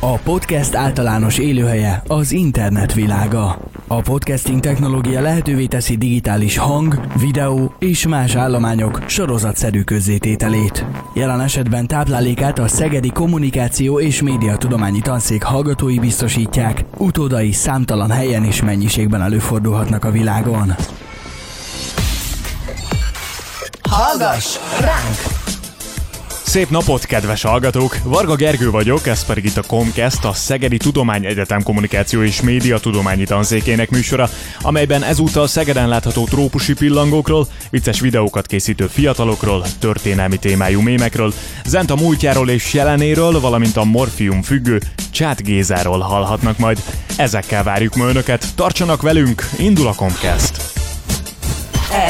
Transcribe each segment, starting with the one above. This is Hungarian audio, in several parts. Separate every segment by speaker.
Speaker 1: A podcast általános élőhelye az internet világa. A podcasting technológia lehetővé teszi digitális hang, videó és más állományok sorozatszerű közzétételét. Jelen esetben táplálékát a Szegedi Kommunikáció és Médiatudományi Tanszék hallgatói biztosítják, utódai számtalan helyen és mennyiségben előfordulhatnak a világon.
Speaker 2: Hallgass ránk!
Speaker 3: Szép napot, kedves hallgatók! Varga Gergő vagyok, ez pedig itt a Comcast, a Szegedi Tudományegyetem Kommunikáció és Média Tudományi Tanszékének műsora, amelyben ezúttal Szegeden látható trópusi pillangókról, vicces videókat készítő fiatalokról, történelmi témájú mémekről, Zenta múltjáról és jelenéről, valamint a Morfium függő Csát Gézáról hallhatnak majd. Ezekkel várjuk ma önöket, tartsanak velünk, indul a Comcast!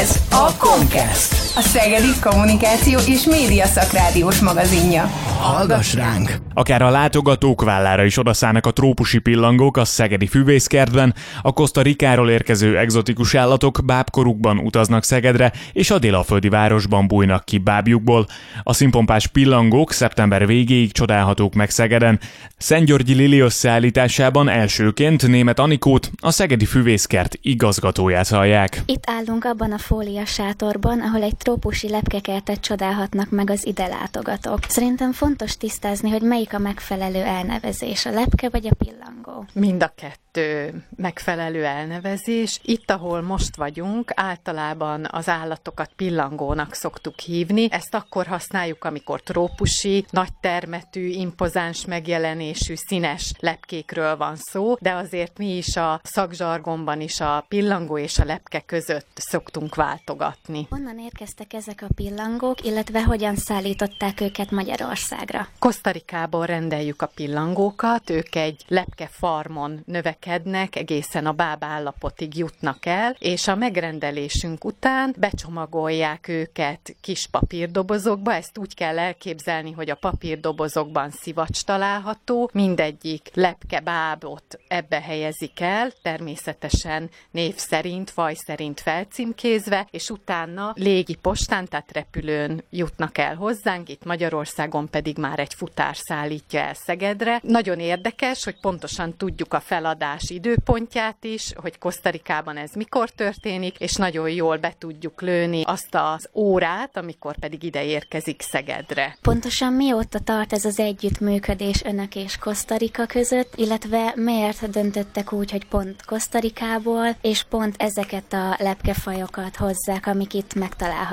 Speaker 2: Ez a Comcast, a Szegedi Kommunikáció és Média Szakrádiós magazinja.
Speaker 1: Hallgass ránk!
Speaker 3: Akár a látogatók vállára is odaszállnak a trópusi pillangók a szegedi füvészkertben, a Costa Rikáról érkező egzotikus állatok bábkorukban utaznak Szegedre, és a délaföldi városban bújnak ki bábjukból. A színpompás pillangók szeptember végéig csodálhatók meg Szegeden. Szentgyörgyi Lili összeállításában elsőként német Anikót, a szegedi füvészkert igazgatóját hallják.
Speaker 4: Itt állunk abban a fólia sátorban, ahol egy trópusi lepkekertet csodálhatnak meg az ide látogatók. Szerintem fontos tisztázni, hogy melyik a megfelelő elnevezés, a lepke vagy a pillangó.
Speaker 5: Mind a kettő megfelelő elnevezés. Itt, ahol most vagyunk, általában az állatokat pillangónak szoktuk hívni. Ezt akkor használjuk, amikor trópusi, nagytermetű, impozáns megjelenésű, színes lepkékről van szó, de azért mi is a szakzsargonban is a pillangó és a lepke között szoktunk váltogatni.
Speaker 4: Honnan érkeztek ezek a pillangók, illetve hogyan szállították őket Magyarországra?
Speaker 5: Kosztarikából rendeljük a pillangókat, ők egy lepke farmon növekednek, egészen a bábállapotig jutnak el, és a megrendelésünk után becsomagolják őket kis papírdobozokba, ezt úgy kell elképzelni, hogy a papírdobozokban szivacs található, mindegyik lepke bábot ebbe helyezik el, természetesen név szerint, faj szerint felcímkézve, és utána légi postán, tehát repülőn jutnak el hozzánk, itt Magyarországon pedig már egy futár szállítja el Szegedre. Nagyon érdekes, hogy pontosan tudjuk a feladás időpontját is, hogy Kosztarikában ez mikor történik, és nagyon jól be tudjuk lőni azt az órát, amikor pedig ide érkezik Szegedre.
Speaker 4: Pontosan mióta tart ez az együttműködés önök és Kosztarika között, illetve miért döntöttek úgy, hogy pont Kosztarikából, és pont ezeket a lepkefajokat hozzák, amik itt megtalálhatók?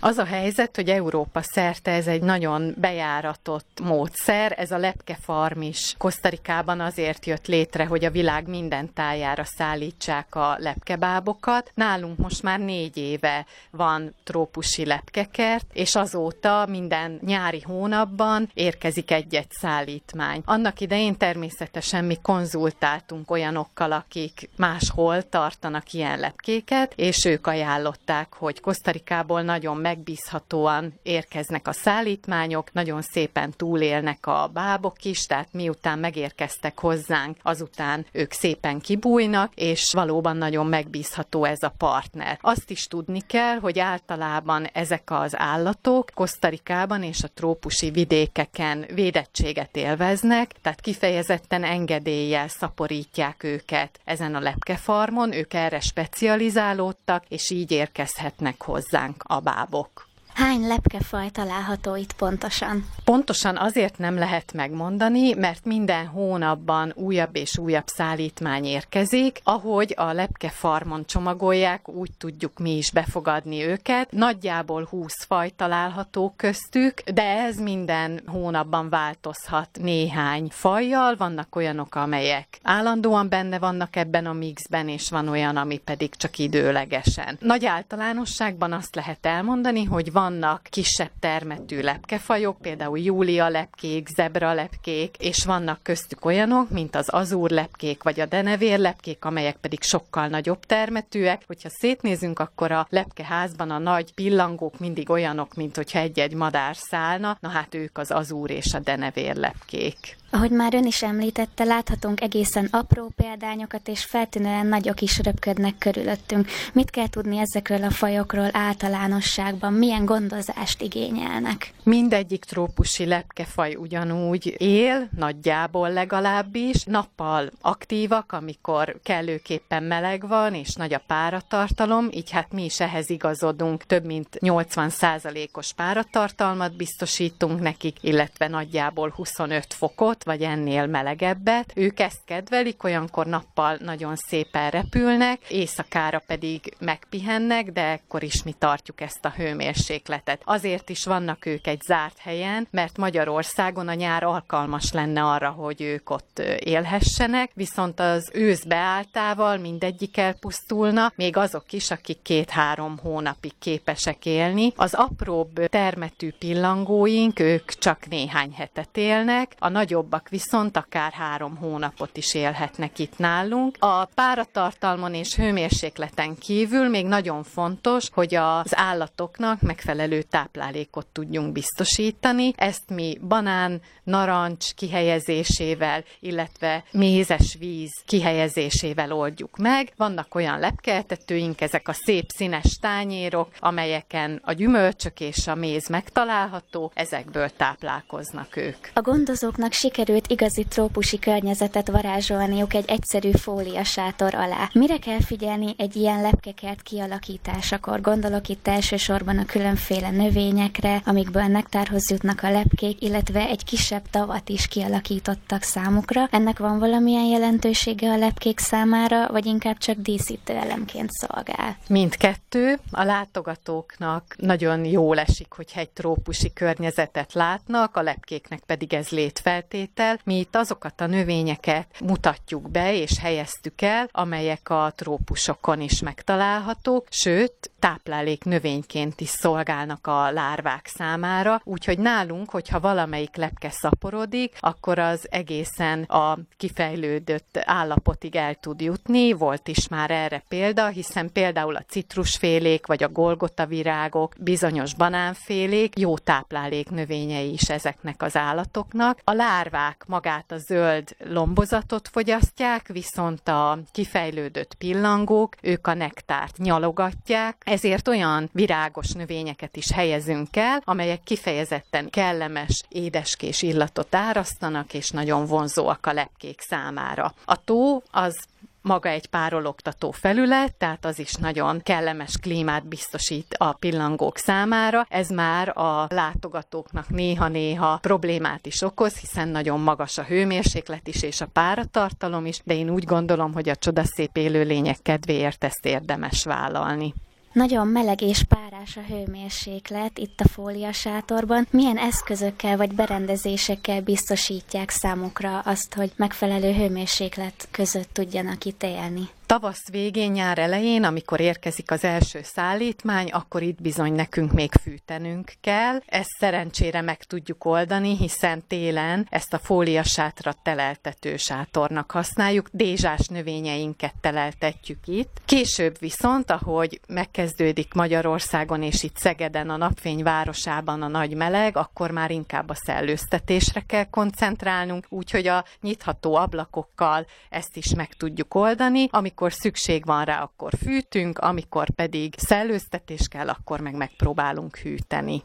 Speaker 5: Az a helyzet, hogy Európa szerte ez egy nagyon bejáratott módszer, ez a lepkefarm is Kosztarikában azért jött létre, hogy a világ minden tájára szállítsák a lepkebábokat. Nálunk most már négy éve van trópusi lepkekert, és azóta minden nyári hónapban érkezik egy-egy szállítmány. Annak idején természetesen mi konzultáltunk olyanokkal, akik máshol tartanak ilyen lepkéket, és ők ajánlották, hogy Kosztarikából nagyon megbízhatóan érkeznek a szállítmányok, nagyon szépen túlélnek a bábok is, tehát miután megérkeztek hozzánk, azután ők szépen kibújnak, és valóban nagyon megbízható ez a partner. Azt is tudni kell, hogy általában ezek az állatok Kosztarikában és a trópusi vidékeken védettséget élveznek, tehát kifejezetten engedéllyel szaporítják őket ezen a lepkefarmon, ők erre specializálódtak, és így érkezhetnek hozzánk a bábok.
Speaker 4: Hány lepkefaj található itt pontosan?
Speaker 5: Pontosan azért nem lehet megmondani, mert minden hónapban újabb és újabb szállítmány érkezik. Ahogy a lepkefarmon csomagolják, úgy tudjuk mi is befogadni őket. Nagyjából 20 faj található köztük, de ez minden hónapban változhat néhány fajjal. Vannak olyanok, amelyek állandóan benne vannak ebben a mixben, és van olyan, ami pedig csak időlegesen. Nagy általánosságban azt lehet elmondani, hogy van vannak kisebb termetű lepkefajok, például Júlia lepkék, zebra lepkék, és vannak köztük olyanok, mint az azúr lepkék, vagy a denevér lepkék, amelyek pedig sokkal nagyobb termetűek. Hogyha szétnézünk, akkor a lepkeházban a nagy pillangók mindig olyanok, mint hogyha egy-egy madár szállna, na hát ők az azúr és a denevér lepkék.
Speaker 4: Ahogy már ön is említette, láthatunk egészen apró példányokat, és feltűnően nagyok is röpködnek körülöttünk. Mit kell tudni ezekről a fajokról általánosságban? Milyen gondozást igényelnek?
Speaker 5: Mindegyik trópusi lepkefaj ugyanúgy él, nagyjából legalábbis. Nappal aktívak, amikor kellőképpen meleg van, és nagy a páratartalom, így hát mi is ehhez igazodunk. Több mint 80%-os páratartalmat biztosítunk nekik, illetve nagyjából 25 fokot, fokot, vagy ennél melegebbet. Ők ezt kedvelik, olyankor nappal nagyon szépen repülnek, éjszakára pedig megpihennek, de ekkor is mi tartjuk ezt a hőmérsékletet. Azért is vannak ők egy zárt helyen, mert Magyarországon a nyár alkalmas lenne arra, hogy ők ott élhessenek, viszont az ősz beálltával mindegyik elpusztulna, még azok is, akik két-három hónapig képesek élni. Az apróbb termetű pillangóink, ők csak néhány hetet élnek, a nagyobb jobbak viszont akár három hónapot is élhetnek itt nálunk. A páratartalmon és hőmérsékleten kívül még nagyon fontos, hogy az állatoknak megfelelő táplálékot tudjunk biztosítani. Ezt mi banán, narancs kihelyezésével, illetve mézes víz kihelyezésével oldjuk meg. Vannak olyan lepkeltetőink, ezek a szép színes tányérok, amelyeken a gyümölcsök és a méz megtalálható, ezekből táplálkoznak ők.
Speaker 4: A gondozóknak sikerül sikerült igazi trópusi környezetet varázsolniuk egy egyszerű fólia sátor alá. Mire kell figyelni egy ilyen lepkekert kialakításakor? Gondolok itt elsősorban a különféle növényekre, amikből nektárhoz jutnak a lepkék, illetve egy kisebb tavat is kialakítottak számukra. Ennek van valamilyen jelentősége a lepkék számára, vagy inkább csak díszítő elemként szolgál?
Speaker 5: Mindkettő. A látogatóknak nagyon jól esik, hogyha egy trópusi környezetet látnak, a lepkéknek pedig ez létfeltétel feltétel. Mi itt azokat a növényeket mutatjuk be és helyeztük el, amelyek a trópusokon is megtalálhatók, sőt, táplálék növényként is szolgálnak a lárvák számára, úgyhogy nálunk, hogyha valamelyik lepke szaporodik, akkor az egészen a kifejlődött állapotig el tud jutni. Volt is már erre példa, hiszen például a citrusfélék vagy a golgota virágok, bizonyos banánfélék jó táplálék növényei is ezeknek az állatoknak. A lárvák larvák magát a zöld lombozatot fogyasztják, viszont a kifejlődött pillangók, ők a nektárt nyalogatják, ezért olyan virágos növényeket is helyezünk el, amelyek kifejezetten kellemes, édeskés illatot árasztanak, és nagyon vonzóak a lepkék számára. A tó az maga egy párologtató felület, tehát az is nagyon kellemes klímát biztosít a pillangók számára. Ez már a látogatóknak néha-néha problémát is okoz, hiszen nagyon magas a hőmérséklet is és a páratartalom is, de én úgy gondolom, hogy a csodaszép élőlények kedvéért ezt érdemes vállalni.
Speaker 4: Nagyon meleg és párás a hőmérséklet itt a fóliasátorban. Milyen eszközökkel vagy berendezésekkel biztosítják számukra azt, hogy megfelelő hőmérséklet között tudjanak itt élni?
Speaker 5: Tavasz végén, nyár elején, amikor érkezik az első szállítmány, akkor itt bizony nekünk még fűtenünk kell. Ezt szerencsére meg tudjuk oldani, hiszen télen ezt a fóliasátrat teleltető sátornak használjuk, dézsás növényeinket teleltetjük itt. Később viszont, ahogy megkezdődik Magyarországon és itt Szegeden, a napfény városában a nagy meleg, akkor már inkább a szellőztetésre kell koncentrálnunk, úgyhogy a nyitható ablakokkal ezt is meg tudjuk oldani, amikor amikor szükség van rá, akkor fűtünk, amikor pedig szellőztetés kell, akkor meg megpróbálunk hűteni.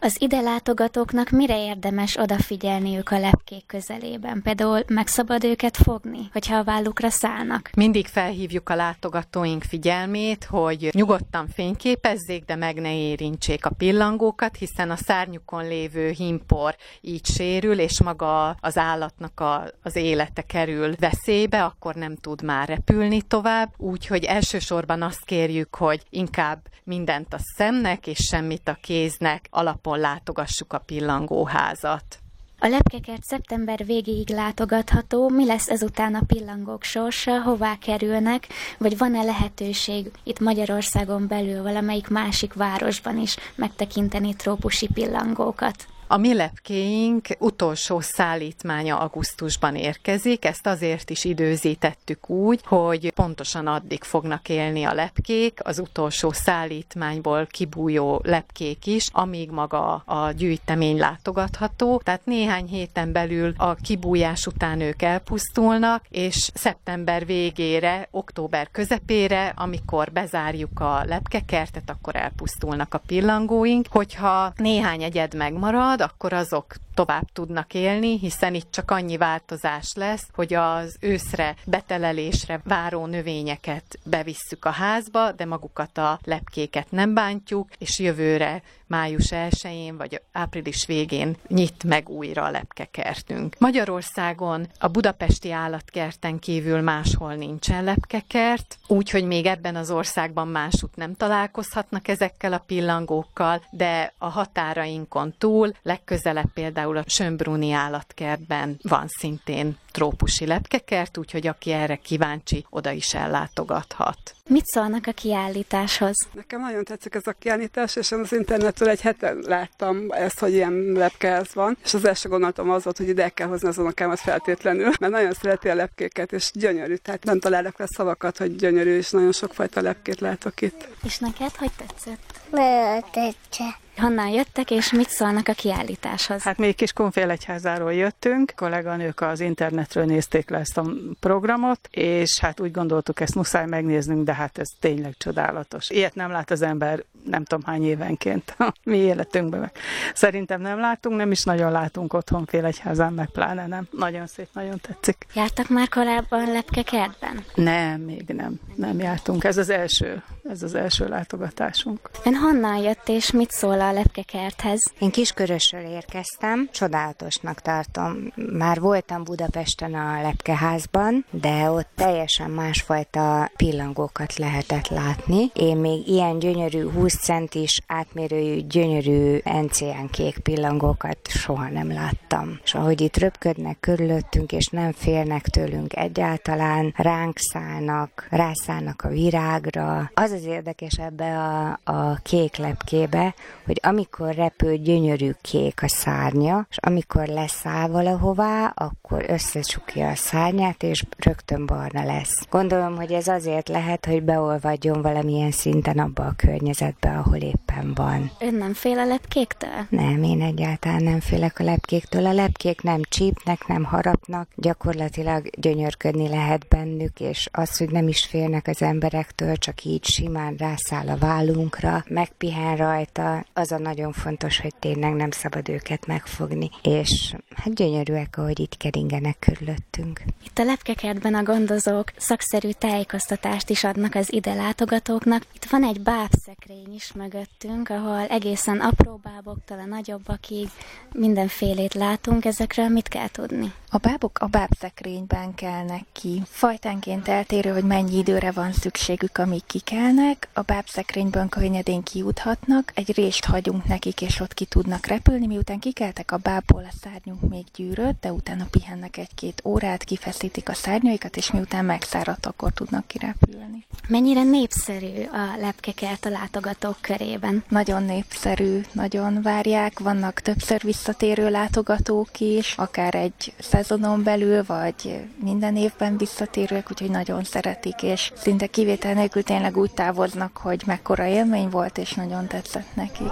Speaker 4: Az ide látogatóknak mire érdemes odafigyelniük a lepkék közelében? Például meg őket fogni, hogyha a vállukra szállnak?
Speaker 5: Mindig felhívjuk a látogatóink figyelmét, hogy nyugodtan fényképezzék, de meg ne érintsék a pillangókat, hiszen a szárnyukon lévő himpor így sérül, és maga az állatnak a, az élete kerül veszélybe, akkor nem tud már repülni tovább. Úgyhogy elsősorban azt kérjük, hogy inkább mindent a szemnek és semmit a kéznek alapon napon látogassuk a pillangóházat.
Speaker 4: A lepkekert szeptember végéig látogatható, mi lesz ezután a pillangók sorsa, hová kerülnek, vagy van-e lehetőség itt Magyarországon belül valamelyik másik városban is megtekinteni trópusi pillangókat?
Speaker 5: A mi lepkéink utolsó szállítmánya augusztusban érkezik, ezt azért is időzítettük úgy, hogy pontosan addig fognak élni a lepkék, az utolsó szállítmányból kibújó lepkék is, amíg maga a gyűjtemény látogatható, tehát néhány héten belül a kibújás után ők elpusztulnak, és szeptember végére, október közepére, amikor bezárjuk a lepkekertet, akkor elpusztulnak a pillangóink. Hogyha néhány egyed megmarad, akkor azok tovább tudnak élni, hiszen itt csak annyi változás lesz, hogy az őszre betelelésre váró növényeket bevisszük a házba, de magukat a lepkéket nem bántjuk, és jövőre május 1-én vagy április végén nyit meg újra a lepkekertünk. Magyarországon a budapesti állatkerten kívül máshol nincsen lepkekert, úgyhogy még ebben az országban másút nem találkozhatnak ezekkel a pillangókkal, de a határainkon túl legközelebb például a Sönbruni állatkertben van szintén trópusi lepkekert, úgyhogy aki erre kíváncsi, oda is ellátogathat.
Speaker 4: Mit szólnak a kiállításhoz?
Speaker 6: Nekem nagyon tetszik ez a kiállítás, és az internetről egy heten láttam ezt, hogy ilyen lepkehez van, és az első gondolatom az volt, hogy ide kell hozni az unokámat feltétlenül, mert nagyon szereti a lepkéket, és gyönyörű, tehát nem találok rá szavakat, hogy gyönyörű, és nagyon sokfajta lepkét látok itt.
Speaker 4: És neked hogy tetszett?
Speaker 7: Tetszett.
Speaker 4: Honnan jöttek, és mit szólnak a kiállításhoz?
Speaker 8: Hát mi kis konfélegyházáról jöttünk, kolléganők az internetről nézték le ezt a programot, és hát úgy gondoltuk, ezt muszáj megnéznünk, de hát ez tényleg csodálatos. Ilyet nem lát az ember nem tudom hány évenként a mi életünkben. Meg. Szerintem nem látunk, nem is nagyon látunk otthon félegyházán, meg pláne nem. Nagyon szép, nagyon tetszik.
Speaker 4: Jártak már korábban lepkekertben?
Speaker 8: Nem, még nem. Nem jártunk. Ez az első, ez az első látogatásunk.
Speaker 4: Ön honnan jött, és mit szól a lepkekerthez?
Speaker 7: Én Kiskörösről érkeztem, csodálatosnak tartom. Már voltam Budapesten a lepkeházban, de ott teljesen másfajta pillangókat lehetett látni. Én még ilyen gyönyörű 20 centis átmérőjű, gyönyörű NCN kék pillangókat soha nem láttam. És ahogy itt röpködnek körülöttünk, és nem félnek tőlünk egyáltalán, ránk szállnak, rászállnak a virágra. Az az érdekes ebbe a, a kék lepkébe, hogy amikor repül gyönyörű kék a szárnya, és amikor leszáll valahová, akkor összecsukja a szárnyát, és rögtön barna lesz. Gondolom, hogy ez azért lehet, hogy beolvadjon valamilyen szinten abba a környezetbe, ahol éppen van.
Speaker 4: Ön nem fél a lepkéktől?
Speaker 7: Nem, én egyáltalán nem félek a lepkéktől. A lepkék nem csípnek, nem harapnak, gyakorlatilag gyönyörködni lehet bennük, és az, hogy nem is félnek az emberektől, csak így simán rászáll a vállunkra, megpihen rajta, az a nagyon fontos, hogy tényleg nem szabad őket megfogni, és hát gyönyörűek, ahogy itt keringenek körülöttünk.
Speaker 4: Itt a lepkekertben a gondozók szakszerű tájékoztatást is adnak az ide látogatóknak. Itt van egy bábszekrény is mögöttünk, ahol egészen apró báboktól a nagyobbakig mindenfélét látunk. Ezekről mit kell tudni?
Speaker 9: A bábok a bábszekrényben kelnek ki. Fajtánként eltérő, hogy mennyi időre van szükségük, amíg kikelnek. A bábszekrényből könnyedén kijuthatnak, egy rést hagyunk nekik, és ott ki tudnak repülni. Miután kikeltek a bábból, a szárnyunk még gyűrött, de utána pihennek egy-két órát, kifeszítik a szárnyaikat, és miután megszáradt, akkor tudnak kirepülni.
Speaker 4: Mennyire népszerű a lepkekert a látogatók körében?
Speaker 9: Nagyon népszerű, nagyon várják, vannak többször visszatérő látogatók is, akár egy szezonon belül, vagy minden évben visszatérőek, úgyhogy nagyon szeretik, és szinte kivétel nélkül tényleg úgy távoznak, hogy mekkora élmény volt, és nagyon tetszett nekik.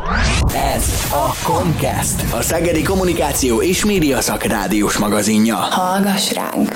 Speaker 1: Ez a Comcast, a Szegedi Kommunikáció és Média Szakrádiós magazinja.
Speaker 2: Hallgass ránk!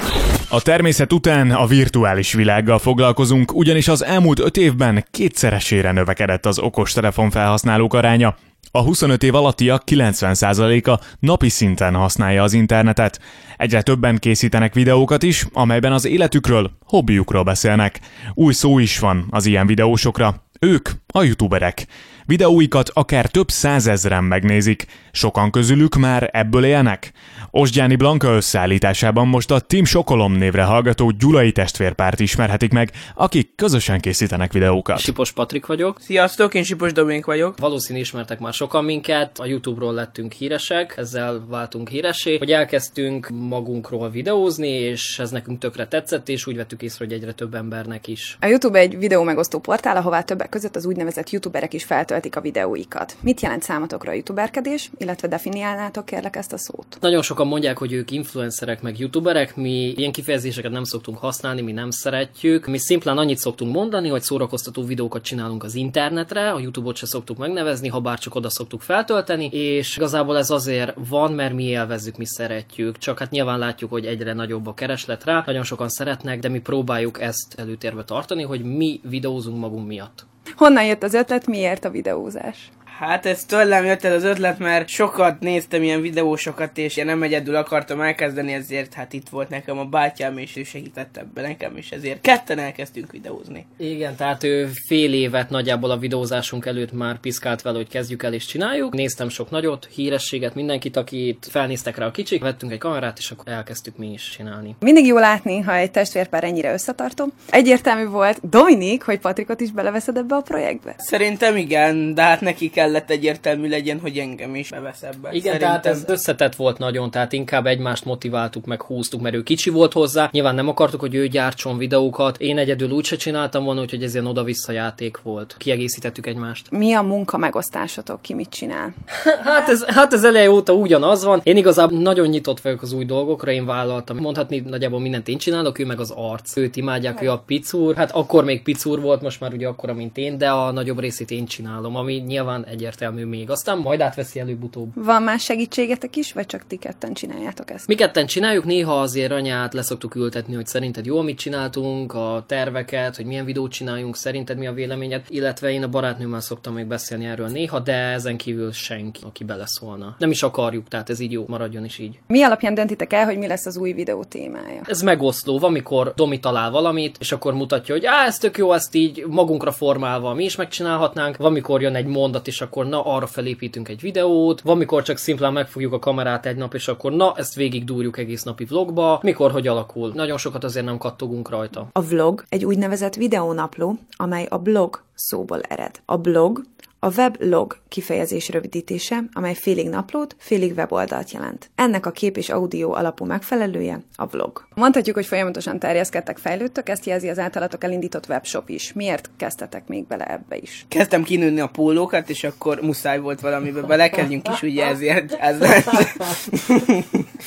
Speaker 3: A természet után a virtuális világgal foglalkozunk, ugyanis az elmúlt öt évben kétszeresére növekedett az okostelefon felhasználók aránya. A 25 év alattiak 90%-a napi szinten használja az internetet. Egyre többen készítenek videókat is, amelyben az életükről, hobbiukról beszélnek. Új szó is van az ilyen videósokra. Ők a youtuberek. Videóikat akár több százezren megnézik. Sokan közülük már ebből élnek. Osgyáni Blanka összeállításában most a Team Sokolom névre hallgató Gyulai testvérpárt ismerhetik meg, akik közösen készítenek videókat.
Speaker 10: Sipos Patrik vagyok.
Speaker 11: Sziasztok, én Sipos Dominik vagyok.
Speaker 10: Valószínű ismertek már sokan minket, a YouTube-ról lettünk híresek, ezzel váltunk híresé, hogy elkezdtünk magunkról videózni, és ez nekünk tökre tetszett, és úgy vettük észre, hogy egyre több embernek is.
Speaker 12: A YouTube egy videó megosztó portál, ahová többek között az úgynevezett youtuberek is feltöltik szeretik a videóikat. Mit jelent számotokra a youtuberkedés, illetve definiálnátok kérlek ezt a szót?
Speaker 10: Nagyon sokan mondják, hogy ők influencerek meg youtuberek, mi ilyen kifejezéseket nem szoktunk használni, mi nem szeretjük. Mi szimplán annyit szoktunk mondani, hogy szórakoztató videókat csinálunk az internetre, a YouTube-ot se szoktuk megnevezni, ha bár csak oda szoktuk feltölteni, és igazából ez azért van, mert mi élvezzük, mi szeretjük. Csak hát nyilván látjuk, hogy egyre nagyobb a kereslet rá, nagyon sokan szeretnek, de mi próbáljuk ezt előtérbe tartani, hogy mi videózunk magunk miatt.
Speaker 12: Honnan jött az ötlet, miért a videózás?
Speaker 11: Hát ez tőlem jött el az ötlet, mert sokat néztem ilyen videósokat, és én nem egyedül akartam elkezdeni, ezért hát itt volt nekem a bátyám, és ő segített ebben nekem, és ezért ketten elkezdtünk videózni.
Speaker 10: Igen, tehát ő fél évet nagyjából a videózásunk előtt már piszkált vele, hogy kezdjük el és csináljuk. Néztem sok nagyot, hírességet, mindenkit, akit felnéztek rá a kicsik, vettünk egy kamerát, és akkor elkezdtük mi is csinálni.
Speaker 12: Mindig jó látni, ha egy testvérpár ennyire összetartó. Egyértelmű volt, Dominik, hogy Patrikot is beleveszed ebbe a projektbe.
Speaker 11: Szerintem igen, de hát neki kellett egyértelmű legyen, hogy engem is bevesz ebbe.
Speaker 10: Igen,
Speaker 11: Szerintem...
Speaker 10: tehát ez összetett volt nagyon, tehát inkább egymást motiváltuk, meg húztuk, mert ő kicsi volt hozzá. Nyilván nem akartuk, hogy ő gyártson videókat. Én egyedül úgy se csináltam volna, úgyhogy ez ilyen oda-vissza játék volt. Kiegészítettük egymást.
Speaker 12: Mi a munka megosztásotok? Ki mit csinál?
Speaker 10: Hát ez, hát ez eleje óta ugyanaz van. Én igazából nagyon nyitott vagyok az új dolgokra, én vállaltam. Mondhatni nagyjából mindent én csinálok, ő meg az arc. Őt imádják, ő a picúr. Hát akkor még picúr volt, most már ugye akkora, mint én, de a nagyobb részét én csinálom, ami nyilván egyértelmű még. Aztán majd átveszi előbb-utóbb.
Speaker 12: Van más segítségetek is, vagy csak ti ketten csináljátok ezt?
Speaker 10: Mi ketten csináljuk, néha azért anyát leszoktuk ültetni, hogy szerinted jó, amit csináltunk, a terveket, hogy milyen videót csináljunk, szerinted mi a véleményed, illetve én a barátnőmmel szoktam még beszélni erről néha, de ezen kívül senki, aki beleszólna. Nem is akarjuk, tehát ez így jó, maradjon is így.
Speaker 12: Mi alapján döntitek el, hogy mi lesz az új videó témája?
Speaker 10: Ez megoszló, amikor Domi talál valamit, és akkor mutatja, hogy á, ez tök jó, ezt így magunkra formálva mi is megcsinálhatnánk. Amikor jön egy mondat, és akkor na, arra felépítünk egy videót. Van, amikor csak szimplán megfogjuk a kamerát egy nap, és akkor na, ezt végig dúrjuk egész napi vlogba. Mikor, hogy alakul. Nagyon sokat azért nem kattogunk rajta.
Speaker 12: A vlog egy úgynevezett videónapló, amely a blog szóból ered. A blog a weblog kifejezés rövidítése, amely félig naplót, félig weboldalt jelent. Ennek a kép és audio alapú megfelelője a vlog. Mondhatjuk, hogy folyamatosan terjeszkedtek, fejlődtök, ezt jelzi az általatok elindított webshop is. Miért kezdtetek még bele ebbe is?
Speaker 11: Kezdtem kinőni a pólókat, és akkor muszáj volt valamibe belekerüljünk is, ugye ezért ez lett.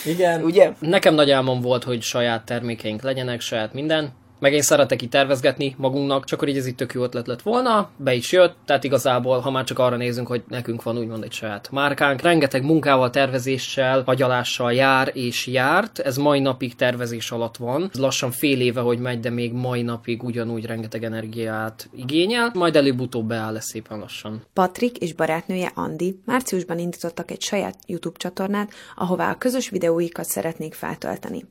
Speaker 10: Igen.
Speaker 11: Ugye?
Speaker 10: Nekem nagy álmom volt, hogy saját termékeink legyenek, saját minden, meg én szeretek így tervezgetni magunknak, csak akkor így ez itt tök jó ötlet lett volna, be is jött, tehát igazából, ha már csak arra nézünk, hogy nekünk van úgymond egy saját márkánk, rengeteg munkával, tervezéssel, agyalással jár és járt, ez mai napig tervezés alatt van, ez lassan fél éve, hogy megy, de még mai napig ugyanúgy rengeteg energiát igényel, majd előbb-utóbb beáll lesz szépen lassan.
Speaker 12: Patrik és barátnője Andi márciusban indítottak egy saját YouTube csatornát, ahová a közös videóikat szeretnék feltölteni.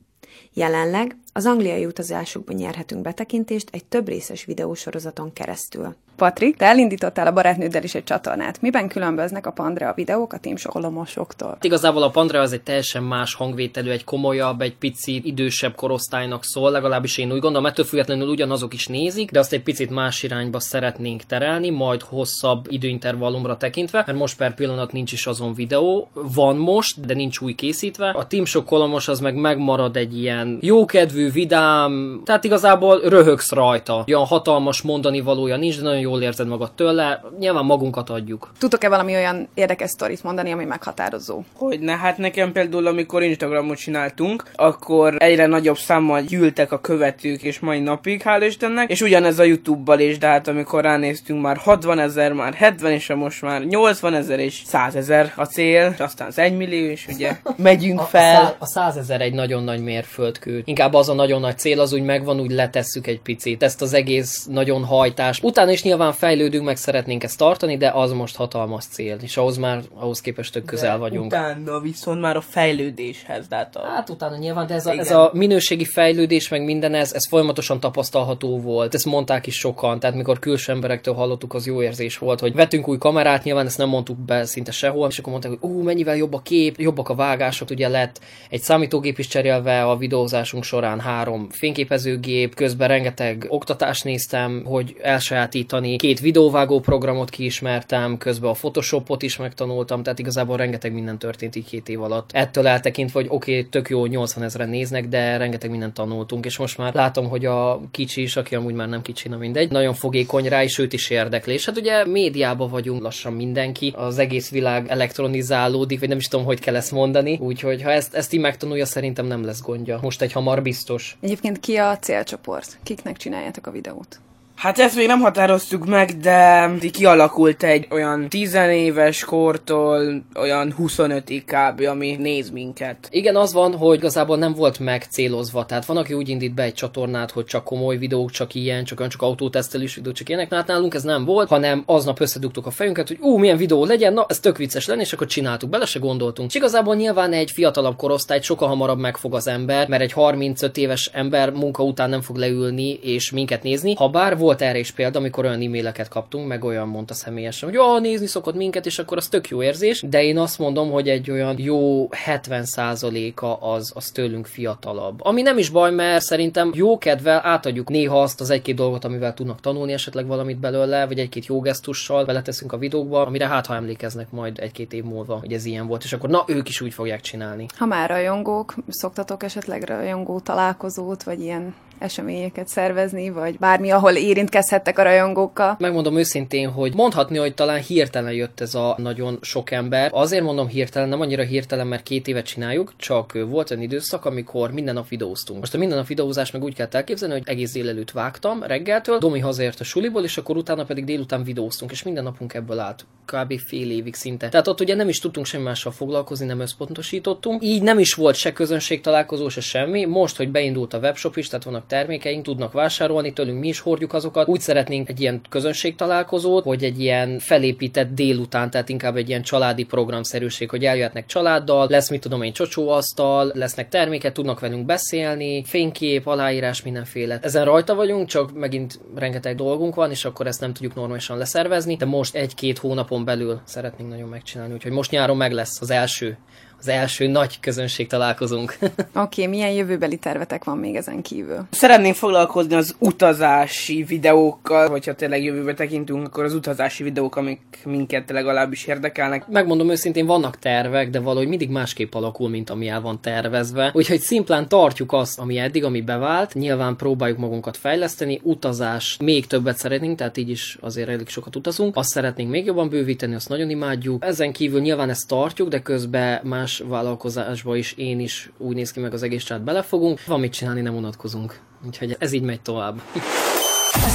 Speaker 12: Jelenleg az angliai utazásukban nyerhetünk betekintést egy több részes videósorozaton keresztül. Patrik, te elindítottál a barátnőddel is egy csatornát. Miben különböznek a Pandrea videók a Team Sokolomosoktól?
Speaker 10: Igazából a Pandrea az egy teljesen más hangvételű, egy komolyabb, egy picit idősebb korosztálynak szól, legalábbis én úgy gondolom, ettől függetlenül ugyanazok is nézik, de azt egy picit más irányba szeretnénk terelni, majd hosszabb időintervallumra tekintve, mert most per pillanat nincs is azon videó, van most, de nincs új készítve. A Team Sokolomos az meg megmarad egy ilyen jókedvű, vidám, tehát igazából röhögsz rajta. Olyan hatalmas mondani valója nincs, de nagyon jól érzed magad tőle, nyilván magunkat adjuk.
Speaker 12: Tudtok-e valami olyan érdekes sztorit mondani, ami meghatározó?
Speaker 11: Hogy ne, hát nekem például, amikor Instagramot csináltunk, akkor egyre nagyobb számmal gyűltek a követők, és mai napig, hál' Istennek, és ugyanez a YouTube-bal is, de hát amikor ránéztünk már 60 ezer, már 70, és most már 80 ezer és 100 ezer a cél, aztán az 1 millió, és ugye megyünk
Speaker 10: a,
Speaker 11: fel.
Speaker 10: A 100 ezer egy nagyon nagy mérföldkő. Inkább az a nagyon nagy cél, az úgy megvan, úgy letesszük egy picit. Ezt az egész nagyon hajtás. Utána is nyilván fejlődünk, meg szeretnénk ezt tartani, de az most hatalmas cél, és ahhoz már, ahhoz képest tök közel
Speaker 11: de
Speaker 10: vagyunk.
Speaker 11: Utána viszont már a fejlődéshez, de hát a...
Speaker 10: Hát utána nyilván, de ez a, ez a minőségi fejlődés, meg minden ez, ez folyamatosan tapasztalható volt. Ezt mondták is sokan, tehát mikor külső emberektől hallottuk, az jó érzés volt, hogy vettünk új kamerát, nyilván ezt nem mondtuk be szinte sehol, és akkor mondták, hogy ú, mennyivel jobb a kép, jobbak a vágások, ugye lett egy számítógép is cserélve a videózásunk során három fényképezőgép, közben rengeteg oktatást néztem, hogy elsajátítani két videóvágó programot kiismertem, közben a Photoshopot is megtanultam, tehát igazából rengeteg minden történt így két év alatt. Ettől eltekintve, hogy oké, okay, tök jó, 80 ezeren néznek, de rengeteg mindent tanultunk, és most már látom, hogy a kicsi is, aki amúgy már nem kicsi, na mindegy, nagyon fogékony rá, és őt is érdekli. És hát ugye médiában vagyunk lassan mindenki, az egész világ elektronizálódik, vagy nem is tudom, hogy kell ezt mondani, úgyhogy ha ezt, ezt így megtanulja, szerintem nem lesz gondja. Most egy hamar biztos.
Speaker 12: Egyébként ki a célcsoport? Kiknek csináljátok a videót?
Speaker 11: Hát ezt még nem határoztuk meg, de kialakult egy olyan tizenéves kortól olyan 25-ig kb. ami néz minket.
Speaker 10: Igen, az van, hogy igazából nem volt megcélozva. Tehát van, aki úgy indít be egy csatornát, hogy csak komoly videók, csak ilyen, csak olyan, csak autótesztelés videók, csak ilyenek. Hát nálunk ez nem volt, hanem aznap összedugtuk a fejünket, hogy ú, milyen videó legyen, na ez tök vicces lenne, és akkor csináltuk, bele se gondoltunk. És igazából nyilván egy fiatalabb korosztály sokkal hamarabb megfog az ember, mert egy 35 éves ember munka után nem fog leülni és minket nézni. Ha bár volt volt erre is példa, amikor olyan e-maileket kaptunk, meg olyan mondta személyesen, hogy jó, nézni szokott minket, és akkor az tök jó érzés, de én azt mondom, hogy egy olyan jó 70%-a az, az tőlünk fiatalabb. Ami nem is baj, mert szerintem jó kedvel átadjuk néha azt az egy-két dolgot, amivel tudnak tanulni esetleg valamit belőle, vagy egy-két jó gesztussal beleteszünk a videókba, amire hát ha emlékeznek majd egy-két év múlva, hogy ez ilyen volt, és akkor na, ők is úgy fogják csinálni.
Speaker 12: Ha már rajongók, szoktatok esetleg rajongó találkozót, vagy ilyen eseményeket szervezni, vagy bármi, ahol érintkezhettek a rajongókkal.
Speaker 10: Megmondom őszintén, hogy mondhatni, hogy talán hirtelen jött ez a nagyon sok ember. Azért mondom hirtelen, nem annyira hirtelen, mert két évet csináljuk, csak volt egy időszak, amikor minden nap videóztunk. Most a minden nap videózás meg úgy kell elképzelni, hogy egész délelőtt vágtam reggeltől, Domi hazaért a suliból, és akkor utána pedig délután videóztunk, és minden napunk ebből állt. Kb. fél évig szinte. Tehát ott ugye nem is tudtunk semmi mással foglalkozni, nem összpontosítottunk. Így nem is volt se közönség találkozó, se semmi. Most, hogy beindult a webshop is, tehát vannak termékeink, tudnak vásárolni, tőlünk mi is hordjuk azokat. Úgy szeretnénk egy ilyen közönség találkozót, hogy egy ilyen felépített délután, tehát inkább egy ilyen családi programszerűség, hogy eljöhetnek családdal, lesz mit tudom én csocsóasztal, lesznek terméket, tudnak velünk beszélni, fénykép, aláírás, mindenféle. Ezen rajta vagyunk, csak megint rengeteg dolgunk van, és akkor ezt nem tudjuk normálisan leszervezni, de most egy-két hónapon belül szeretnénk nagyon megcsinálni, úgyhogy most nyáron meg lesz az első az első nagy közönség találkozunk.
Speaker 12: Oké, okay, milyen jövőbeli tervetek van még ezen kívül?
Speaker 11: Szeretnénk foglalkozni az utazási videókkal, hogyha tényleg jövőbe tekintünk, akkor az utazási videók, amik minket legalábbis érdekelnek.
Speaker 10: Megmondom őszintén, vannak tervek, de valahogy mindig másképp alakul, mint ami el van tervezve. Úgyhogy szimplán tartjuk azt, ami eddig, ami bevált. Nyilván próbáljuk magunkat fejleszteni, utazás még többet szeretnénk, tehát így is azért elég sokat utazunk. Azt szeretnénk még jobban bővíteni, azt nagyon imádjuk. Ezen kívül nyilván ezt tartjuk, de közben más más vállalkozásba is én is úgy néz ki meg az egész család belefogunk. Van mit csinálni, nem unatkozunk. Úgyhogy ez így megy tovább.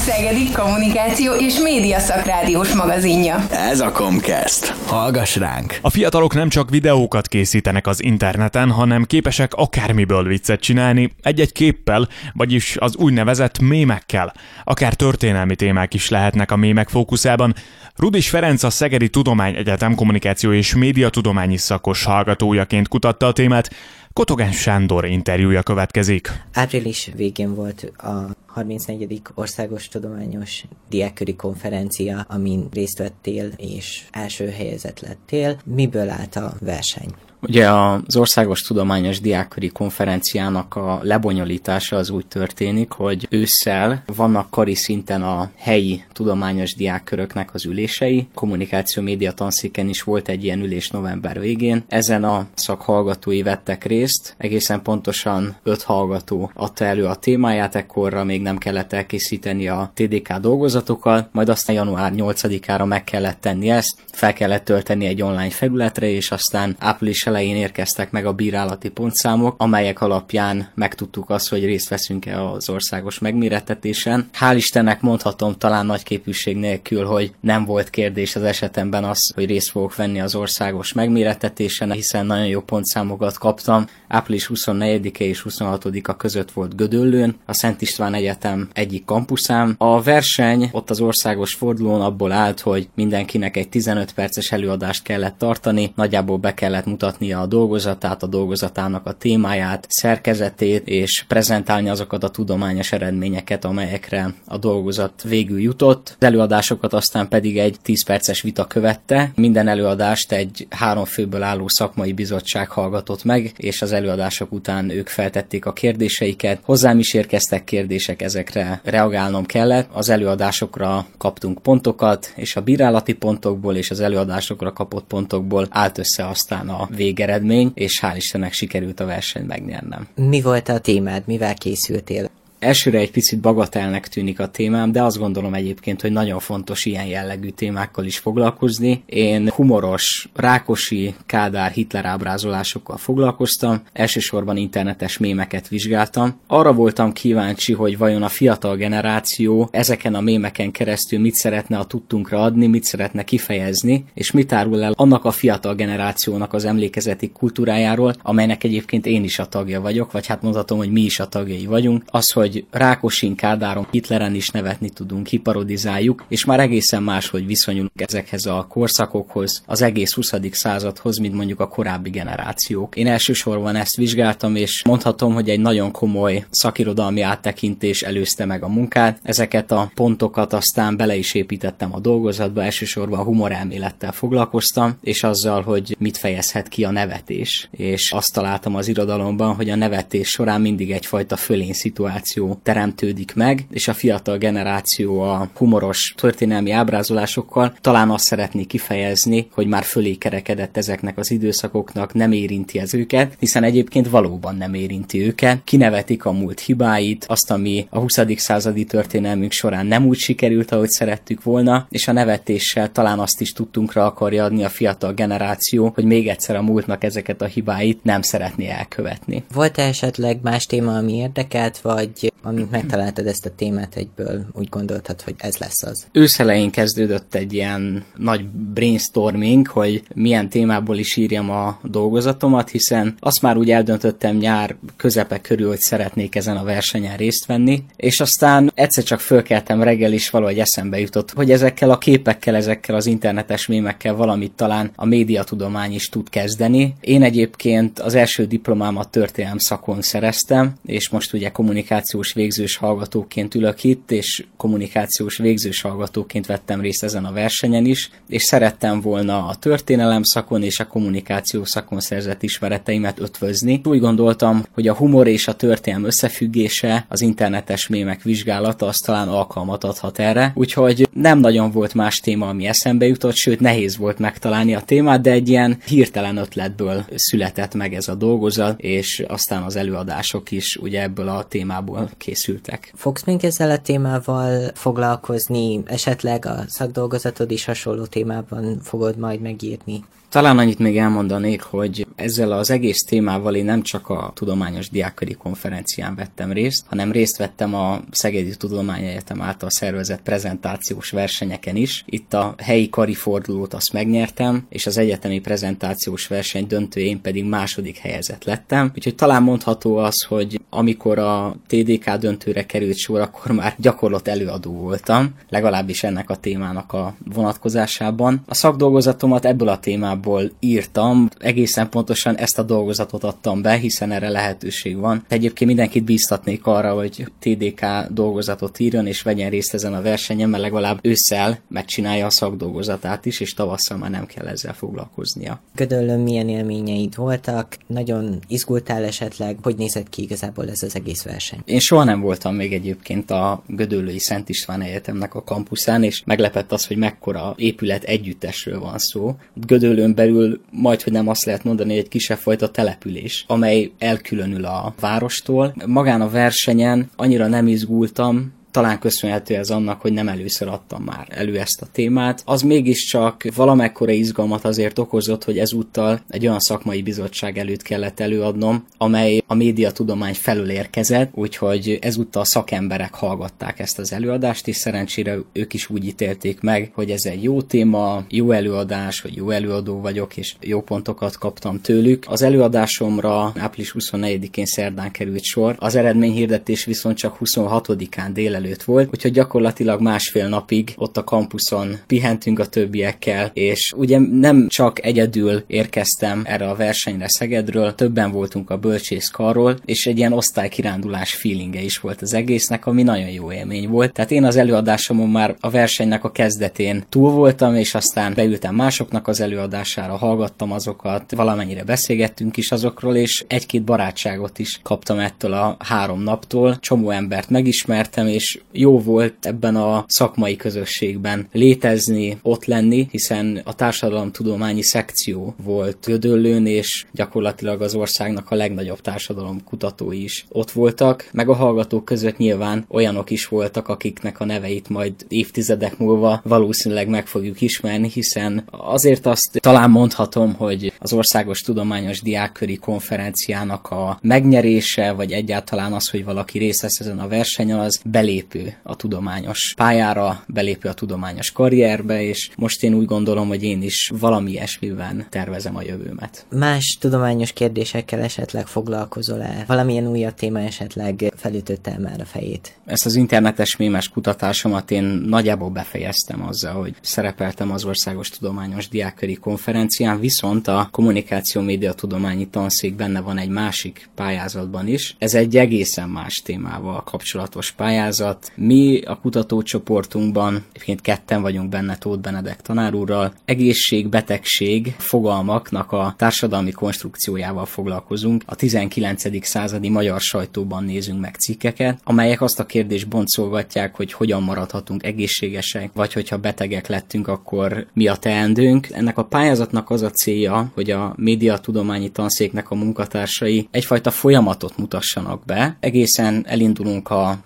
Speaker 2: Szegedi Kommunikáció és Média Szakrádiós magazinja.
Speaker 1: Ez a Comcast. Hallgass ránk!
Speaker 3: A fiatalok nem csak videókat készítenek az interneten, hanem képesek akármiből viccet csinálni, egy-egy képpel, vagyis az úgynevezett mémekkel. Akár történelmi témák is lehetnek a mémek fókuszában. Rudis Ferenc a Szegedi Tudományegyetem kommunikáció és médiatudományi szakos hallgatójaként kutatta a témát, Kotogán Sándor interjúja következik.
Speaker 13: Április végén volt a 34. Országos Tudományos Diákköri Konferencia, amin részt vettél és első helyezett lettél. Miből állt a verseny?
Speaker 14: Ugye az Országos Tudományos Diákköri Konferenciának a lebonyolítása az úgy történik, hogy ősszel vannak kari szinten a helyi tudományos diákköröknek az ülései. Kommunikáció média tanszéken is volt egy ilyen ülés november végén. Ezen a szakhallgatói vettek részt. Egészen pontosan öt hallgató adta elő a témáját, ekkorra még nem kellett elkészíteni a TDK dolgozatokat, majd aztán január 8-ára meg kellett tenni ezt, fel kellett tölteni egy online felületre, és aztán április elején érkeztek meg a bírálati pontszámok, amelyek alapján megtudtuk azt, hogy részt veszünk-e az országos megmérettetésen. Hál' Istennek mondhatom talán nagy képűség nélkül, hogy nem volt kérdés az esetemben az, hogy részt fogok venni az országos megmérettetésen, hiszen nagyon jó pontszámokat kaptam. Április 24-e és 26-a között volt Gödöllőn, a Szent István Egyetem egyik kampuszán. A verseny ott az országos fordulón abból állt, hogy mindenkinek egy 15 perces előadást kellett tartani, nagyjából be kellett mutatni bemutatni a dolgozatát, a dolgozatának a témáját, szerkezetét, és prezentálni azokat a tudományos eredményeket, amelyekre a dolgozat végül jutott. Az előadásokat aztán pedig egy 10 perces vita követte. Minden előadást egy három főből álló szakmai bizottság hallgatott meg, és az előadások után ők feltették a kérdéseiket. Hozzám is érkeztek kérdések, ezekre reagálnom kellett. Az előadásokra kaptunk pontokat, és a bírálati pontokból és az előadásokra kapott pontokból állt össze aztán a végeredmény, és hál' Istennek sikerült a versenyt megnyernem.
Speaker 13: Mi volt a témád, mivel készültél?
Speaker 14: Elsőre egy picit bagatelnek tűnik a témám, de azt gondolom egyébként, hogy nagyon fontos ilyen jellegű témákkal is foglalkozni. Én humoros, rákosi, Kádár, Hitler ábrázolásokkal foglalkoztam, elsősorban internetes mémeket vizsgáltam. Arra voltam kíváncsi, hogy vajon a fiatal generáció ezeken a mémeken keresztül mit szeretne a tudtunkra adni, mit szeretne kifejezni, és mit árul el annak a fiatal generációnak az emlékezeti kultúrájáról, amelynek egyébként én is a tagja vagyok, vagy hát mondhatom, hogy mi is a tagjai vagyunk. Az, hogy hogy Rákosin, Kádáron, Hitleren is nevetni tudunk, kiparodizáljuk, és már egészen máshogy viszonyulunk ezekhez a korszakokhoz, az egész 20. századhoz, mint mondjuk a korábbi generációk. Én elsősorban ezt vizsgáltam, és mondhatom, hogy egy nagyon komoly szakirodalmi áttekintés előzte meg a munkát. Ezeket a pontokat aztán bele is építettem a dolgozatba, elsősorban a humorelmélettel foglalkoztam, és azzal, hogy mit fejezhet ki a nevetés. És azt találtam az irodalomban, hogy a nevetés során mindig egyfajta fölény szituáció generáció teremtődik meg, és a fiatal generáció a humoros történelmi ábrázolásokkal talán azt szeretné kifejezni, hogy már fölé kerekedett ezeknek az időszakoknak, nem érinti ez őket, hiszen egyébként valóban nem érinti őket. Kinevetik a múlt hibáit, azt, ami a 20. századi történelmünk során nem úgy sikerült, ahogy szerettük volna, és a nevetéssel talán azt is tudtunkra akarja adni a fiatal generáció, hogy még egyszer a múltnak ezeket a hibáit nem szeretné elkövetni.
Speaker 13: Volt-e esetleg más téma, ami érdekelt, vagy amint megtaláltad ezt a témát egyből, úgy gondoltad, hogy ez lesz az?
Speaker 14: Őszelején kezdődött egy ilyen nagy brainstorming, hogy milyen témából is írjam a dolgozatomat, hiszen azt már úgy eldöntöttem nyár közepe körül, hogy szeretnék ezen a versenyen részt venni, és aztán egyszer csak fölkeltem reggel is valahogy eszembe jutott, hogy ezekkel a képekkel, ezekkel az internetes mémekkel valamit talán a médiatudomány is tud kezdeni. Én egyébként az első diplomámat történelem szakon szereztem, és most ugye kommunikáció kommunikációs végzős hallgatóként ülök itt, és kommunikációs végzős hallgatóként vettem részt ezen a versenyen is, és szerettem volna a történelem szakon és a kommunikáció szakon szerzett ismereteimet ötvözni. Úgy gondoltam, hogy a humor és a történelem összefüggése, az internetes mémek vizsgálata az talán alkalmat adhat erre, úgyhogy nem nagyon volt más téma, ami eszembe jutott, sőt nehéz volt megtalálni a témát, de egy ilyen hirtelen ötletből született meg ez a dolgozat, és aztán az előadások is ugye ebből a témából készültek.
Speaker 13: Fogsz még ezzel a témával foglalkozni? Esetleg a szakdolgozatod is hasonló témában fogod majd megírni?
Speaker 14: Talán annyit még elmondanék, hogy ezzel az egész témával én nem csak a Tudományos Diákköri Konferencián vettem részt, hanem részt vettem a Szegedi Tudományegyetem által szervezett prezentációs versenyeken is. Itt a helyi karifordulót azt megnyertem, és az egyetemi prezentációs verseny döntőjén pedig második helyezett lettem. Úgyhogy talán mondható az, hogy amikor a TDK döntőre került sor, akkor már gyakorlott előadó voltam, legalábbis ennek a témának a vonatkozásában. A szakdolgozatomat ebből a témából témából írtam, egészen pontosan ezt a dolgozatot adtam be, hiszen erre lehetőség van. Egyébként mindenkit bíztatnék arra, hogy TDK dolgozatot írjon és vegyen részt ezen a versenyen, mert legalább ősszel megcsinálja a szakdolgozatát is, és tavasszal már nem kell ezzel foglalkoznia.
Speaker 13: Gödöllön milyen élményeid voltak? Nagyon izgultál esetleg? Hogy nézett ki igazából ez az egész verseny?
Speaker 14: Én soha nem voltam még egyébként a Gödöllői Szent István Egyetemnek a kampuszán, és meglepett az, hogy mekkora épület együttesről van szó. Gödöllő Gödöllőn belül majd, hogy nem azt lehet mondani, egy kisebb fajta település, amely elkülönül a várostól. Magán a versenyen annyira nem izgultam, talán köszönhető ez annak, hogy nem először adtam már elő ezt a témát. Az mégiscsak valamekkora izgalmat azért okozott, hogy ezúttal egy olyan szakmai bizottság előtt kellett előadnom, amely a médiatudomány felől érkezett, úgyhogy ezúttal szakemberek hallgatták ezt az előadást, és szerencsére ők is úgy ítélték meg, hogy ez egy jó téma, jó előadás, hogy jó előadó vagyok, és jó pontokat kaptam tőlük. Az előadásomra április 24-én szerdán került sor, az eredményhirdetés viszont csak 26-án délelőtt előtt volt, úgyhogy gyakorlatilag másfél napig ott a kampuszon pihentünk a többiekkel, és ugye nem csak egyedül érkeztem erre a versenyre Szegedről, többen voltunk a bölcsészkarról, és egy ilyen osztálykirándulás feelinge is volt az egésznek, ami nagyon jó élmény volt. Tehát én az előadásomon már a versenynek a kezdetén túl voltam, és aztán beültem másoknak az előadására, hallgattam azokat, valamennyire beszélgettünk is azokról, és egy-két barátságot is kaptam ettől a három naptól. Csomó embert megismertem, és jó volt ebben a szakmai közösségben létezni, ott lenni, hiszen a társadalomtudományi szekció volt Gödöllőn, és gyakorlatilag az országnak a legnagyobb társadalom kutatói is ott voltak, meg a hallgatók között nyilván olyanok is voltak, akiknek a neveit majd évtizedek múlva valószínűleg meg fogjuk ismerni, hiszen azért azt talán mondhatom, hogy az Országos Tudományos Diákköri Konferenciának a megnyerése, vagy egyáltalán az, hogy valaki részt vesz ezen a versenyen, az belépő a tudományos pályára, belépő a tudományos karrierbe, és most én úgy gondolom, hogy én is valami ilyesmiben tervezem a jövőmet.
Speaker 13: Más tudományos kérdésekkel esetleg foglalkozol-e? Valamilyen újabb téma esetleg felütötte el már a fejét?
Speaker 14: Ezt az internetes mémes kutatásomat én nagyjából befejeztem azzal, hogy szerepeltem az Országos Tudományos Diákköri Konferencián, viszont a kommunikáció média tudományi tanszék benne van egy másik pályázatban is. Ez egy egészen más témával kapcsolatos pályázat. Mi a kutatócsoportunkban, egyébként ketten vagyunk benne Tóth Benedek tanárúrral, egészség, betegség fogalmaknak a társadalmi konstrukciójával foglalkozunk. A 19. századi magyar sajtóban nézünk meg cikkeket, amelyek azt a kérdést boncolgatják, hogy hogyan maradhatunk egészségesek, vagy hogyha betegek lettünk, akkor mi a teendőnk. Ennek a pályázatnak az a célja, hogy a médiatudományi tanszéknek a munkatársai egyfajta folyamatot mutassanak be. Egészen elindulunk a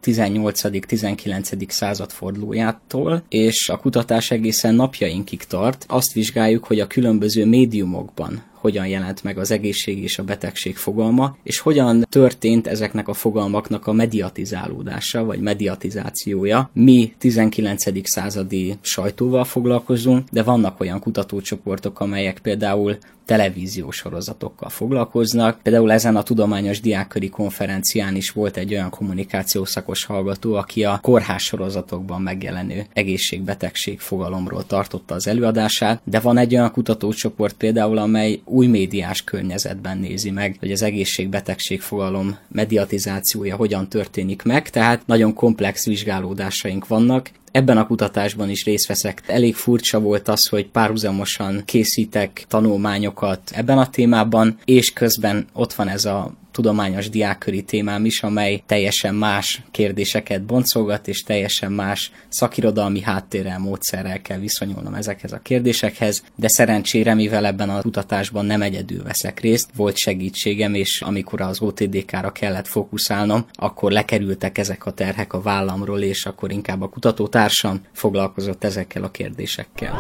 Speaker 14: 18.-19. század fordulójától, és a kutatás egészen napjainkig tart. Azt vizsgáljuk, hogy a különböző médiumokban hogyan jelent meg az egészség és a betegség fogalma, és hogyan történt ezeknek a fogalmaknak a mediatizálódása, vagy mediatizációja. Mi 19. századi sajtóval foglalkozunk, de vannak olyan kutatócsoportok, amelyek például televíziós sorozatokkal foglalkoznak. Például ezen a tudományos diákköri konferencián is volt egy olyan kommunikációszakos hallgató, aki a kórház sorozatokban megjelenő egészségbetegség fogalomról tartotta az előadását, de van egy olyan kutatócsoport például, amely új médiás környezetben nézi meg, hogy az egészségbetegség fogalom mediatizációja hogyan történik meg, tehát nagyon komplex vizsgálódásaink vannak, Ebben a kutatásban is részt veszek. Elég furcsa volt az, hogy párhuzamosan készítek tanulmányokat ebben a témában, és közben ott van ez a tudományos diákköri témám is, amely teljesen más kérdéseket boncolgat, és teljesen más szakirodalmi háttérrel, módszerrel kell viszonyulnom ezekhez a kérdésekhez, de szerencsére, mivel ebben a kutatásban nem egyedül veszek részt, volt segítségem, és amikor az OTDK-ra kellett fókuszálnom, akkor lekerültek ezek a terhek a vállamról, és akkor inkább a kutatótársam foglalkozott ezekkel a kérdésekkel.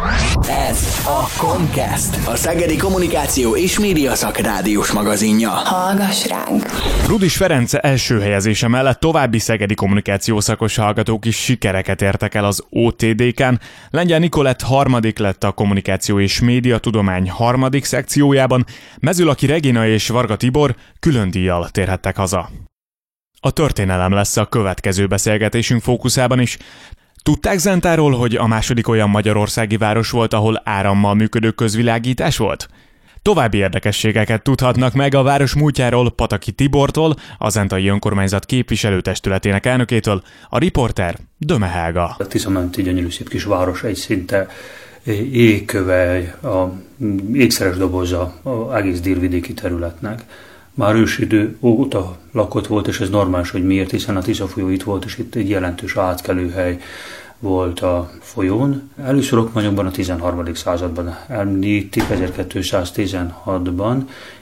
Speaker 1: Ez a Comcast, a Szegedi Kommunikáció és Média Szakrádiós magazinja.
Speaker 2: Hallgass rá! Ránk.
Speaker 3: Rudis Ferenc első helyezése mellett további szegedi kommunikációszakos hallgatók is sikereket értek el az OTDK-n. Lengyel Nikolett harmadik lett a kommunikáció és média tudomány harmadik szekciójában, Mezülaki Regina és Varga Tibor külön díjjal térhettek haza. A történelem lesz a következő beszélgetésünk fókuszában is. Tudták Zentáról, hogy a második olyan magyarországi város volt, ahol árammal működő közvilágítás volt? További érdekességeket tudhatnak meg a város múltjáról Pataki Tibortól, a Zentai Önkormányzat képviselőtestületének elnökétől, a riporter Döme Helga.
Speaker 15: A Tiszamenti gyönyörű szép kis város egy szinte égköve, a ékszeres doboza az egész délvidéki területnek. Már ősidő óta lakott volt, és ez normális, hogy miért, hiszen a Tisza folyó itt volt, és itt egy jelentős átkelőhely volt a folyón. Először okmányokban a 13. században említik, 1216-ban,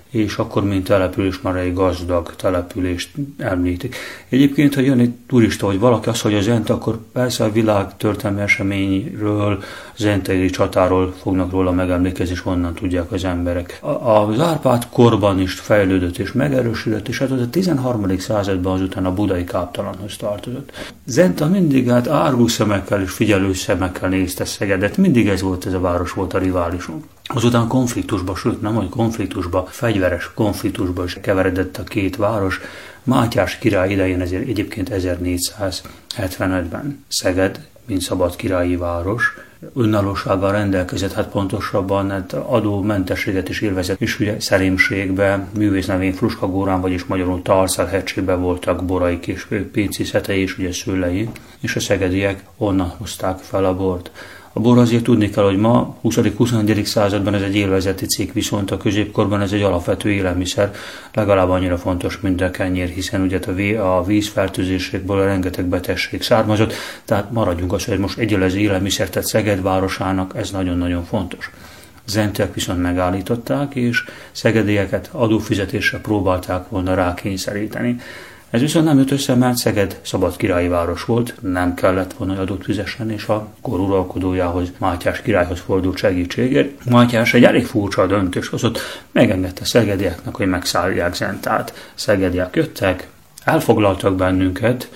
Speaker 15: és akkor, mint település, már egy gazdag települést említik. Egyébként, ha jön egy turista, hogy valaki azt mondja Zent, akkor persze a világ történelmi eseményről, zentei csatáról fognak róla megemlékezni, és honnan tudják az emberek. Az Árpád korban is fejlődött és megerősödött, és hát az a 13. században azután a budai káptalanhoz tartozott. Zenta mindig hát árgú szemekkel és figyelő szemekkel nézte Szegedet, mindig ez volt, ez a város volt a riválisunk. Azután konfliktusba, sőt nem, hogy konfliktusba, fegyveres konfliktusba is keveredett a két város, Mátyás király idején ezért egyébként 1475-ben Szeged, mint szabad királyi város, önállósággal rendelkezett, hát pontosabban hát adómentességet is élvezett, és ugye szerémségbe, művész nevén Fruskagórán, vagyis magyarul Tarszal hegységbe voltak boraik és pécészetei és ugye szőlei, és a szegediek onnan hozták fel a bort. A bor azért tudni kell, hogy ma 20.-21. században ez egy élvezeti cikk, viszont a középkorban ez egy alapvető élelmiszer, legalább annyira fontos, mint a kenyér, hiszen ugye a vízfertőzésekből rengeteg betegség származott, tehát maradjunk az, hogy most egyelez élelmiszer, tehát Szeged városának ez nagyon-nagyon fontos. Zentek viszont megállították, és szegedieket adófizetésre próbálták volna rákényszeríteni. Ez viszont nem jött össze, mert Szeged szabad királyi város volt, nem kellett volna adót fizessen, és a kor uralkodójához, Mátyás királyhoz fordult segítségért. Mátyás egy elég furcsa döntés hozott, megengedte szegedieknek, hogy megszállják Zentát. Szegediek jöttek, elfoglaltak bennünket,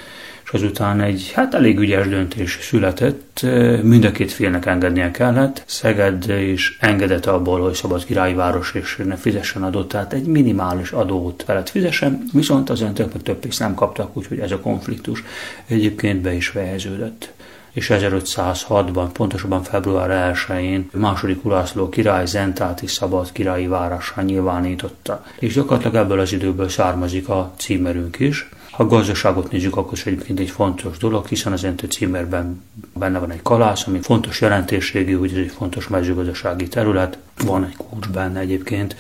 Speaker 15: azután egy hát elég ügyes döntés született, mind a két félnek engednie kellett. Szeged is engedett abból, hogy szabad királyi város és ne fizessen adót, tehát egy minimális adót felett fizessen, viszont az entők meg több pénzt nem kaptak, úgyhogy ez a konfliktus egyébként be is fejeződött és 1506-ban, pontosabban február 1-én második Ulászló király Zentáti szabad királyi várásra nyilvánította. És gyakorlatilag ebből az időből származik a címerünk is. Ha a gazdaságot nézzük, akkor egyébként egy fontos dolog, hiszen az Entő címerben benne van egy kalász, ami fontos jelentőségű, hogy ez egy fontos mezőgazdasági terület. Van egy kulcs benne egyébként,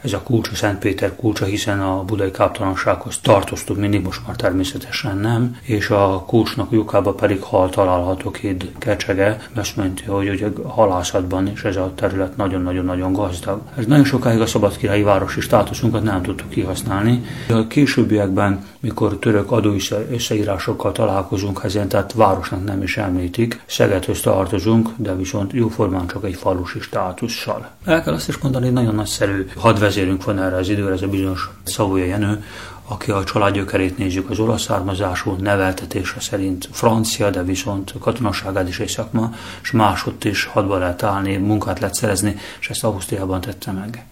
Speaker 15: ez a kulcs a Szentpéter kulcsa, hiszen a budai káptalansághoz tartoztuk mindig, most már természetesen nem, és a kulcsnak lyukába pedig hal található két kecsege, azt mondja, hogy, hogy a halászatban is ez a terület nagyon-nagyon-nagyon gazdag. Ez nagyon sokáig a szabadkirályi városi státuszunkat nem tudtuk kihasználni. A későbbiekben, mikor török adó összeírásokkal találkozunk ezen, tehát városnak nem is említik, Szegedhöz tartozunk, de viszont jóformán csak egy falusi státussal. El kell azt is mondani, hogy nagyon nagyszerű hadvezet vezérünk van erre az időre, ez a bizonyos Szavója Jenő, aki a családgyökerét nézzük az olasz származású, neveltetése szerint francia, de viszont katonaságát is egy szakma, és másott is hadba lehet állni, munkát lehet szerezni, és ezt Ausztriában tette meg.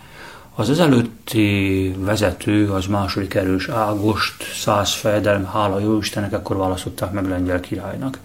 Speaker 15: Az ezelőtti vezető, az második erős Ágost, száz fejedelem, hála jó Istenek, akkor választották meg lengyel királynak.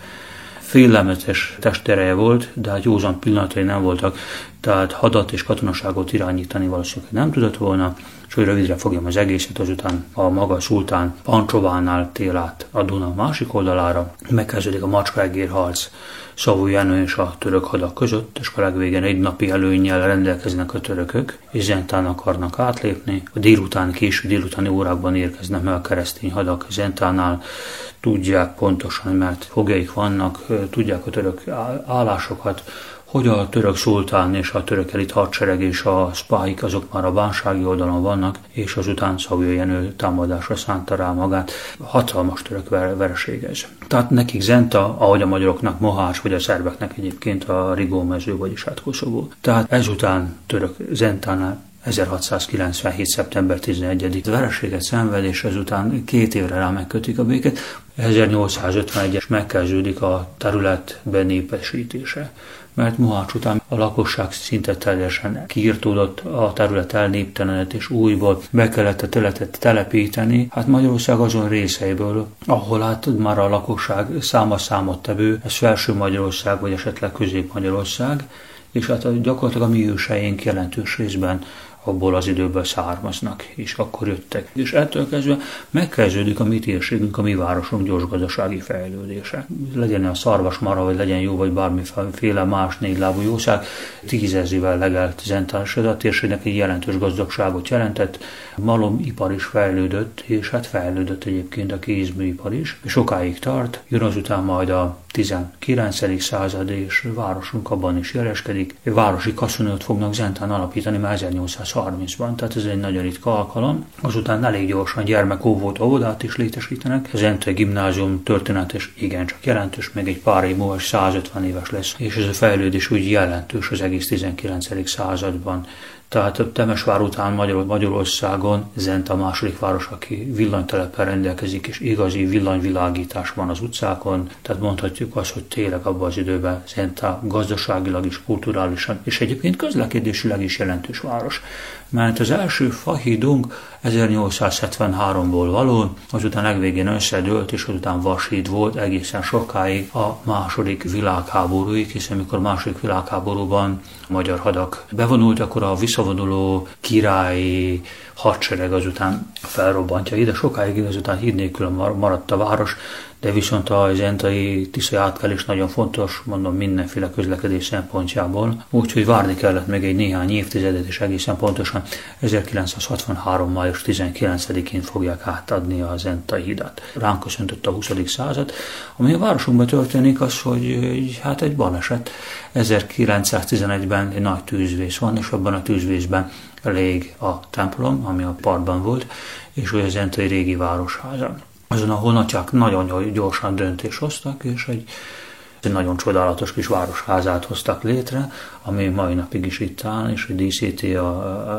Speaker 15: Félelmetes testereje volt, de hát józan pillanatai nem voltak, tehát hadat és katonaságot irányítani valószínűleg nem tudott volna, és hogy rövidre fogjam az egészet, azután a maga szultán Pancsovánál tél át a Duna másik oldalára, megkezdődik a macskaegér harc. Szavú Jenő és a török hadak között, és a legvégén egy napi előnyel rendelkeznek a törökök, és Zentán akarnak átlépni. A délután, késő délutáni órákban érkeznek meg a keresztény hadak Zentánál, tudják pontosan, mert fogjaik vannak, tudják a török állásokat, hogy a török szultán és a török elit hadsereg és a spáik azok már a bánsági oldalon vannak, és azután Szavő Jenő támadásra szánta rá magát. Hatalmas török vereség ez. Tehát nekik Zenta, ahogy a magyaroknak Mohás, vagy a szerbeknek egyébként a Rigó mező, vagyis hát Koszovó. Tehát ezután török Zentánál 1697. szeptember 11. vereséget szenved, és ezután két évre rá megkötik a béket. 1851-es megkezdődik a terület benépesítése mert Mohács után a lakosság szinte teljesen kiirtódott, a terület elnéptelenedett, és újból be kellett a teletet telepíteni. Hát Magyarország azon részeiből, ahol hát már a lakosság száma számot tevő, ez felső Magyarország, vagy esetleg közép-Magyarország, és hát gyakorlatilag a mi őseink jelentős részben abból az időből származnak, és akkor jöttek. És ettől kezdve megkezdődik a mi térségünk, a mi városunk gyors gazdasági fejlődése. Legyen a szarvas mara, vagy legyen jó, vagy bármiféle más négylábú jószág, tízezével legelt zentás, a térségnek egy jelentős gazdagságot jelentett. Malomipar is fejlődött, és hát fejlődött egyébként a kézműipar is. Sokáig tart, jön azután majd a 19. század, és városunk abban is jeleskedik. Városi kaszonőt fognak Zentán alapítani már 1830-ban, tehát ez egy nagyon ritka alkalom. Azután elég gyorsan gyermekóvót, óvodát is létesítenek. Az Ente gimnázium történetes igencsak jelentős, meg egy pár év múlva 150 éves lesz, és ez a fejlődés úgy jelentős az egész 19. században. Tehát Temesvár után Magyar, Magyarországon Zent a második város, aki villanytelepen rendelkezik, és igazi villanyvilágítás van az utcákon. Tehát mondhatjuk azt, hogy tényleg abban az időben Zenta gazdaságilag is, kulturálisan, és egyébként közlekedésileg is jelentős város. Mert az első fahídunk 1873-ból való, azután legvégén összedőlt, és azután vasít volt egészen sokáig a második világháborúig, hiszen amikor második világháborúban a magyar hadak bevonult, akkor a visszavonuló királyi hadsereg azután felrobbantja ide, sokáig azután híd nélkül maradt a város, de viszont a zentai tiszai átkelés nagyon fontos, mondom mindenféle közlekedés szempontjából, úgyhogy várni kellett még egy néhány évtizedet, és egészen pontosan 1963. május 19-én fogják átadni a zentai hidat. Ránk köszöntött a 20. század. Ami a városunkban történik, az, hogy hát egy baleset. 1911-ben egy nagy tűzvész van, és abban a tűzvészben lég a templom, ami a partban volt, és a zentai régi városháza azon a honatják nagyon gyorsan döntés hoztak, és egy, egy nagyon csodálatos kis városházát hoztak létre, ami mai napig is itt áll, és hogy díszíti a,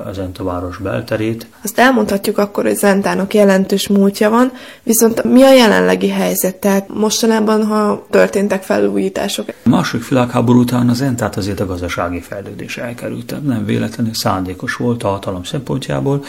Speaker 15: a Zenta város belterét.
Speaker 16: Azt elmondhatjuk akkor, hogy Zentának jelentős múltja van, viszont mi a jelenlegi helyzet? Tehát mostanában, ha történtek felújítások?
Speaker 15: A második világháború után az Zentát azért a gazdasági fejlődés elkerült. Nem véletlenül szándékos volt a hatalom szempontjából.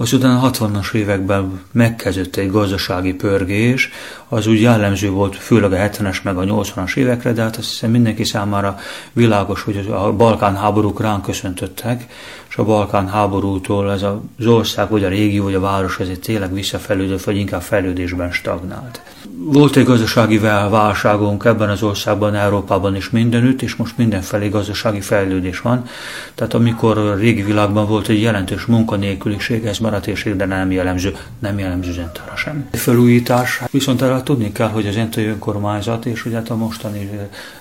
Speaker 15: Azután a 60-as években megkezdődött egy gazdasági pörgés, az úgy jellemző volt főleg a 70-es meg a 80-as évekre, de hát azt hiszem mindenki számára világos, hogy a Balkán háborúk ránk köszöntöttek, és a Balkán háborútól ez az ország, vagy a régió, vagy a város egy tényleg visszafelődött, vagy inkább fejlődésben stagnált. Volt egy gazdasági válságunk ebben az országban, Európában is mindenütt, és most mindenfelé gazdasági fejlődés van. Tehát amikor a régi világban volt egy jelentős munkanélküliség, ez maradt és de nem jellemző, nem jellemző Zentára sem. Felújítás, viszont erre tudni kell, hogy az Zentai önkormányzat és ugye hát a mostani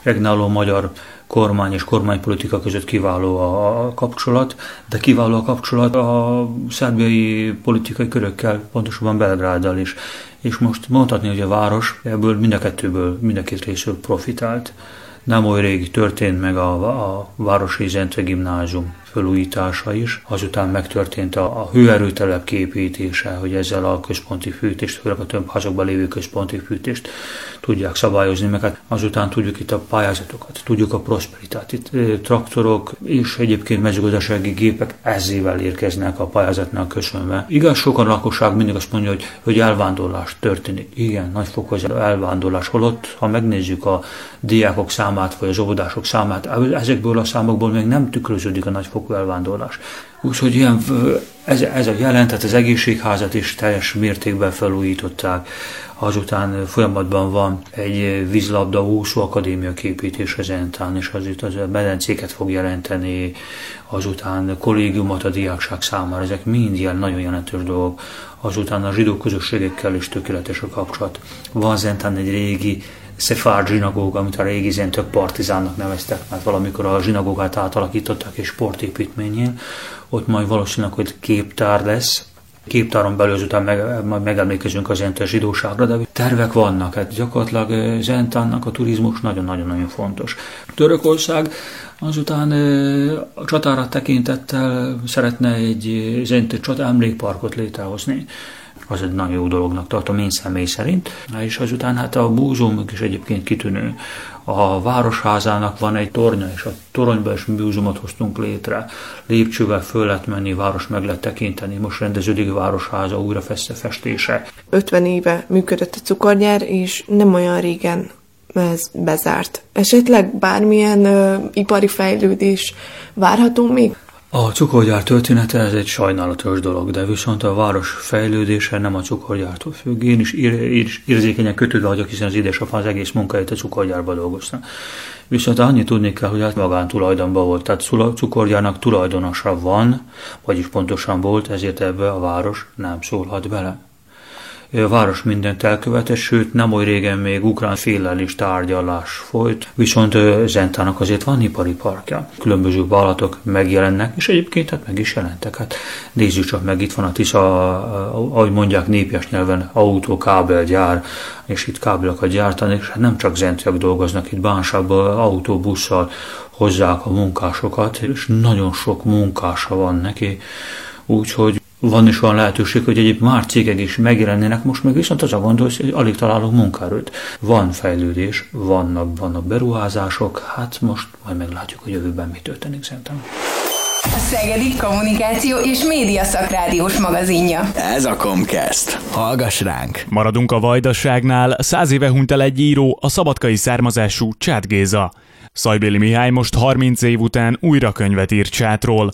Speaker 15: regnáló magyar kormány és kormánypolitika között kiváló a kapcsolat, de kiváló a kapcsolat a szerbiai politikai körökkel, pontosabban Belgráddal is. És most mondhatni, hogy a város ebből mind a kettőből, mind a két részről profitált. Nem oly rég történt meg a, a Városi Zentve Gimnázium felújítása is. Azután megtörtént a, a hőerőtelep képítése, hogy ezzel a központi fűtést, főleg a több házakban lévő központi fűtést tudják szabályozni, meg hát azután tudjuk itt a pályázatokat, tudjuk a prosperitást. Itt traktorok és egyébként mezőgazdasági gépek ezével érkeznek a pályázatnak köszönve. Igaz, sokan lakosság mindig azt mondja, hogy, hogy elvándorlás történik. Igen, nagyfokú az elvándorlás. Holott, ha megnézzük a diákok számát, vagy az óvodások számát, ezekből a számokból még nem tükröződik a nagyfokú nagyfokú elvándorlás. Úgyhogy ilyen, ez, ez a jelent, tehát az egészségházat is teljes mértékben felújították. Azután folyamatban van egy vízlabda úszó akadémia képítése Zentán, és itt az a medencéket fog jelenteni, azután kollégiumot a diákság számára, ezek mind ilyen nagyon jelentős dolgok. Azután a zsidó közösségekkel is tökéletes a kapcsolat. Van Zentán egy régi Szefárd zsinagóga, amit a régi zentök partizánnak neveztek, mert valamikor a zsinagógát átalakították és sportépítményén. Ott majd valószínűleg, hogy képtár lesz, képtáron belül után meg, majd megemlékezünk az zentő zsidóságra, de tervek vannak. Hát gyakorlatilag Zentánnak a turizmus nagyon-nagyon-nagyon fontos. Törökország azután a csatára tekintettel szeretne egy zentő csata emlékparkot létrehozni az egy nagyon jó dolognak tartom én személy szerint. És azután hát a múzeum is egyébként kitűnő. A Városházának van egy tornya, és a toronyban is múzeumot hoztunk létre. Lépcsővel föl lehet menni, város meg lehet tekinteni. Most rendeződik a Városháza újra festése.
Speaker 16: 50 éve működött a cukorgyár, és nem olyan régen ez bezárt. Esetleg bármilyen ö, ipari fejlődés várható még?
Speaker 15: A cukorgyár története ez egy sajnálatos dolog, de viszont a város fejlődése nem a cukorgyártól függ. Én is, ír, is érzékenyen kötődve vagyok, hiszen az édesapám az egész munkáját a cukorgyárban dolgoztam. Viszont annyit tudni kell, hogy hát magántulajdonban volt, tehát cukorgyárnak tulajdonosa van, vagyis pontosan volt, ezért ebbe a város nem szólhat bele a város mindent elkövetett, sőt nem oly régen még ukrán féllel is tárgyalás folyt, viszont Zentának azért van ipari parkja. Különböző vállalatok megjelennek, és egyébként hát meg is jelentek. Hát nézzük csak meg, itt van a Tisza, ahogy mondják népies nyelven, autókábelgyár, és itt kábelokat gyártani, és hát nem csak zentiak dolgoznak, itt bánságban autóbusszal hozzák a munkásokat, és nagyon sok munkása van neki, úgyhogy van is olyan lehetőség, hogy egyéb már cégek is megjelennének, most meg viszont az a gond, hogy alig találunk munkaerőt. Van fejlődés, vannak, vannak beruházások, hát most majd meglátjuk, hogy jövőben mi történik szerintem.
Speaker 2: a Szegedi Kommunikáció és Média Szakrádiós magazinja.
Speaker 1: Ez a Comcast. Hallgass ránk!
Speaker 3: Maradunk a vajdaságnál, száz éve hunyt el egy író, a szabadkai származású Csát Géza. Szajbéli Mihály most 30 év után újra könyvet írt Csátról.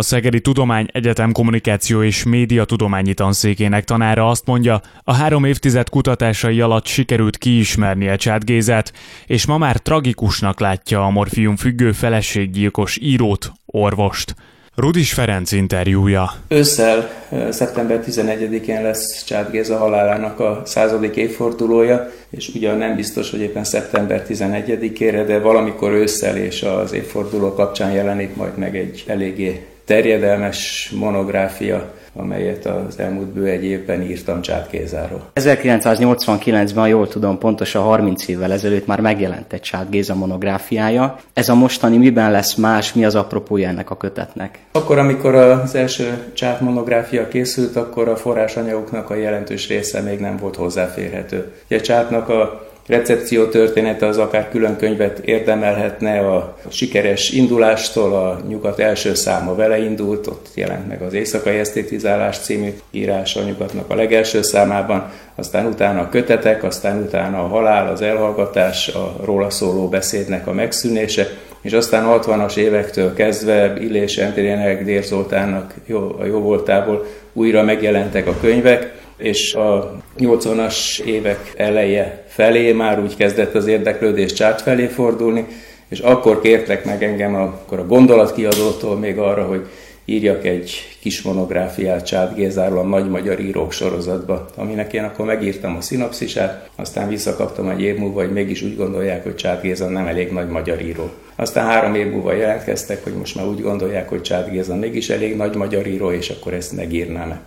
Speaker 3: A Szegedi Tudomány Egyetem Kommunikáció és Média Tudományi Tanszékének tanára azt mondja, a három évtized kutatásai alatt sikerült kiismernie Csát Gézát, és ma már tragikusnak látja a morfium függő feleséggyilkos írót, orvost. Rudis Ferenc interjúja.
Speaker 17: Ősszel, szeptember 11-én lesz Csát Géza halálának a századik évfordulója, és ugyan nem biztos, hogy éppen szeptember 11-ére, de valamikor ősszel és az évforduló kapcsán jelenik majd meg egy eléggé terjedelmes monográfia, amelyet az elmúlt bő egy évben írtam Csát Gézáról.
Speaker 14: 1989-ben, jól tudom, pontosan 30 évvel ezelőtt már megjelent egy Csát Géza monográfiája. Ez a mostani miben lesz más, mi az apropója ennek a kötetnek?
Speaker 17: Akkor, amikor az első Csát monográfia készült, akkor a forrásanyagoknak a jelentős része még nem volt hozzáférhető. Ugye Csátnak a recepció története az akár külön könyvet érdemelhetne a sikeres indulástól, a nyugat első száma vele indult, ott jelent meg az éjszakai esztétizálás című írás a nyugatnak a legelső számában, aztán utána a kötetek, aztán utána a halál, az elhallgatás, a róla szóló beszédnek a megszűnése, és aztán a 60-as évektől kezdve Illés Entérének, Dér Zoltánnak jó, a jó voltából újra megjelentek a könyvek, és a 80-as évek eleje felé már úgy kezdett az érdeklődés csát felé fordulni, és akkor kértek meg engem akkor a gondolatkiadótól még arra, hogy írjak egy kis monográfiát Csát Gézáról a Nagy Magyar Írók sorozatba, aminek én akkor megírtam a szinopszisát, aztán visszakaptam egy év múlva, hogy mégis úgy gondolják, hogy Csát Géza nem elég nagy magyar író. Aztán három év múlva jelentkeztek, hogy most már úgy gondolják, hogy Csát Géza mégis elég nagy magyar író, és akkor ezt megírnám-e.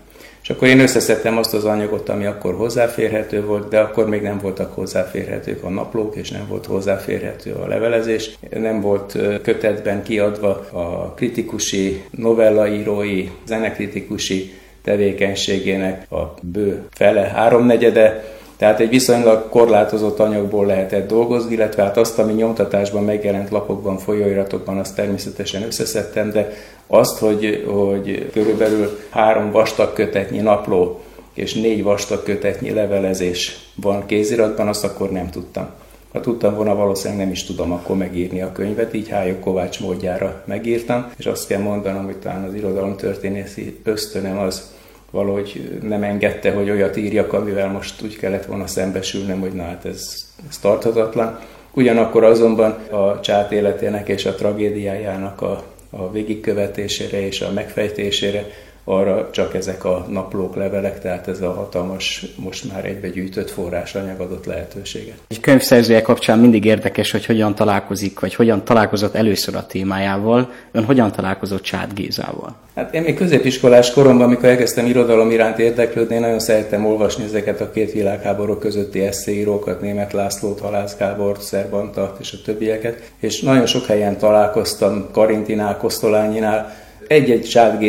Speaker 17: És akkor én összeszedtem azt az anyagot, ami akkor hozzáférhető volt, de akkor még nem voltak hozzáférhetők a naplók, és nem volt hozzáférhető a levelezés. Nem volt kötetben kiadva a kritikusi, novellaírói, zenekritikusi tevékenységének a bő fele, háromnegyede, tehát egy viszonylag korlátozott anyagból lehetett dolgozni, illetve hát azt, ami nyomtatásban megjelent lapokban, folyóiratokban, azt természetesen összeszedtem, de azt, hogy, hogy körülbelül három vastag kötetnyi napló és négy vastag kötetnyi levelezés van kéziratban, azt akkor nem tudtam. Ha tudtam volna, valószínűleg nem is tudom akkor megírni a könyvet, így Hályok Kovács módjára megírtam, és azt kell mondanom, hogy talán az irodalom történészi ösztönem az valahogy nem engedte, hogy olyat írjak, amivel most úgy kellett volna szembesülnem, hogy na hát ez, ez tarthatatlan. Ugyanakkor azonban a csát életének és a tragédiájának a, a végigkövetésére és a megfejtésére arra csak ezek a naplók, levelek, tehát ez a hatalmas, most már egybegyűjtött forrásanyag adott lehetőséget.
Speaker 14: Egy könyvszerzője kapcsán mindig érdekes, hogy hogyan találkozik, vagy hogyan találkozott először a témájával. Ön hogyan találkozott Csát Gézával?
Speaker 17: Hát én még középiskolás koromban, amikor elkezdtem irodalom iránt érdeklődni, nagyon szerettem olvasni ezeket a két világháború közötti eszéírókat, Német Lászlót, Halász Gábort, Szerbantat és a többieket, és nagyon sok helyen találkoztam Karintinál, Kosztolányinál, egy-egy Sád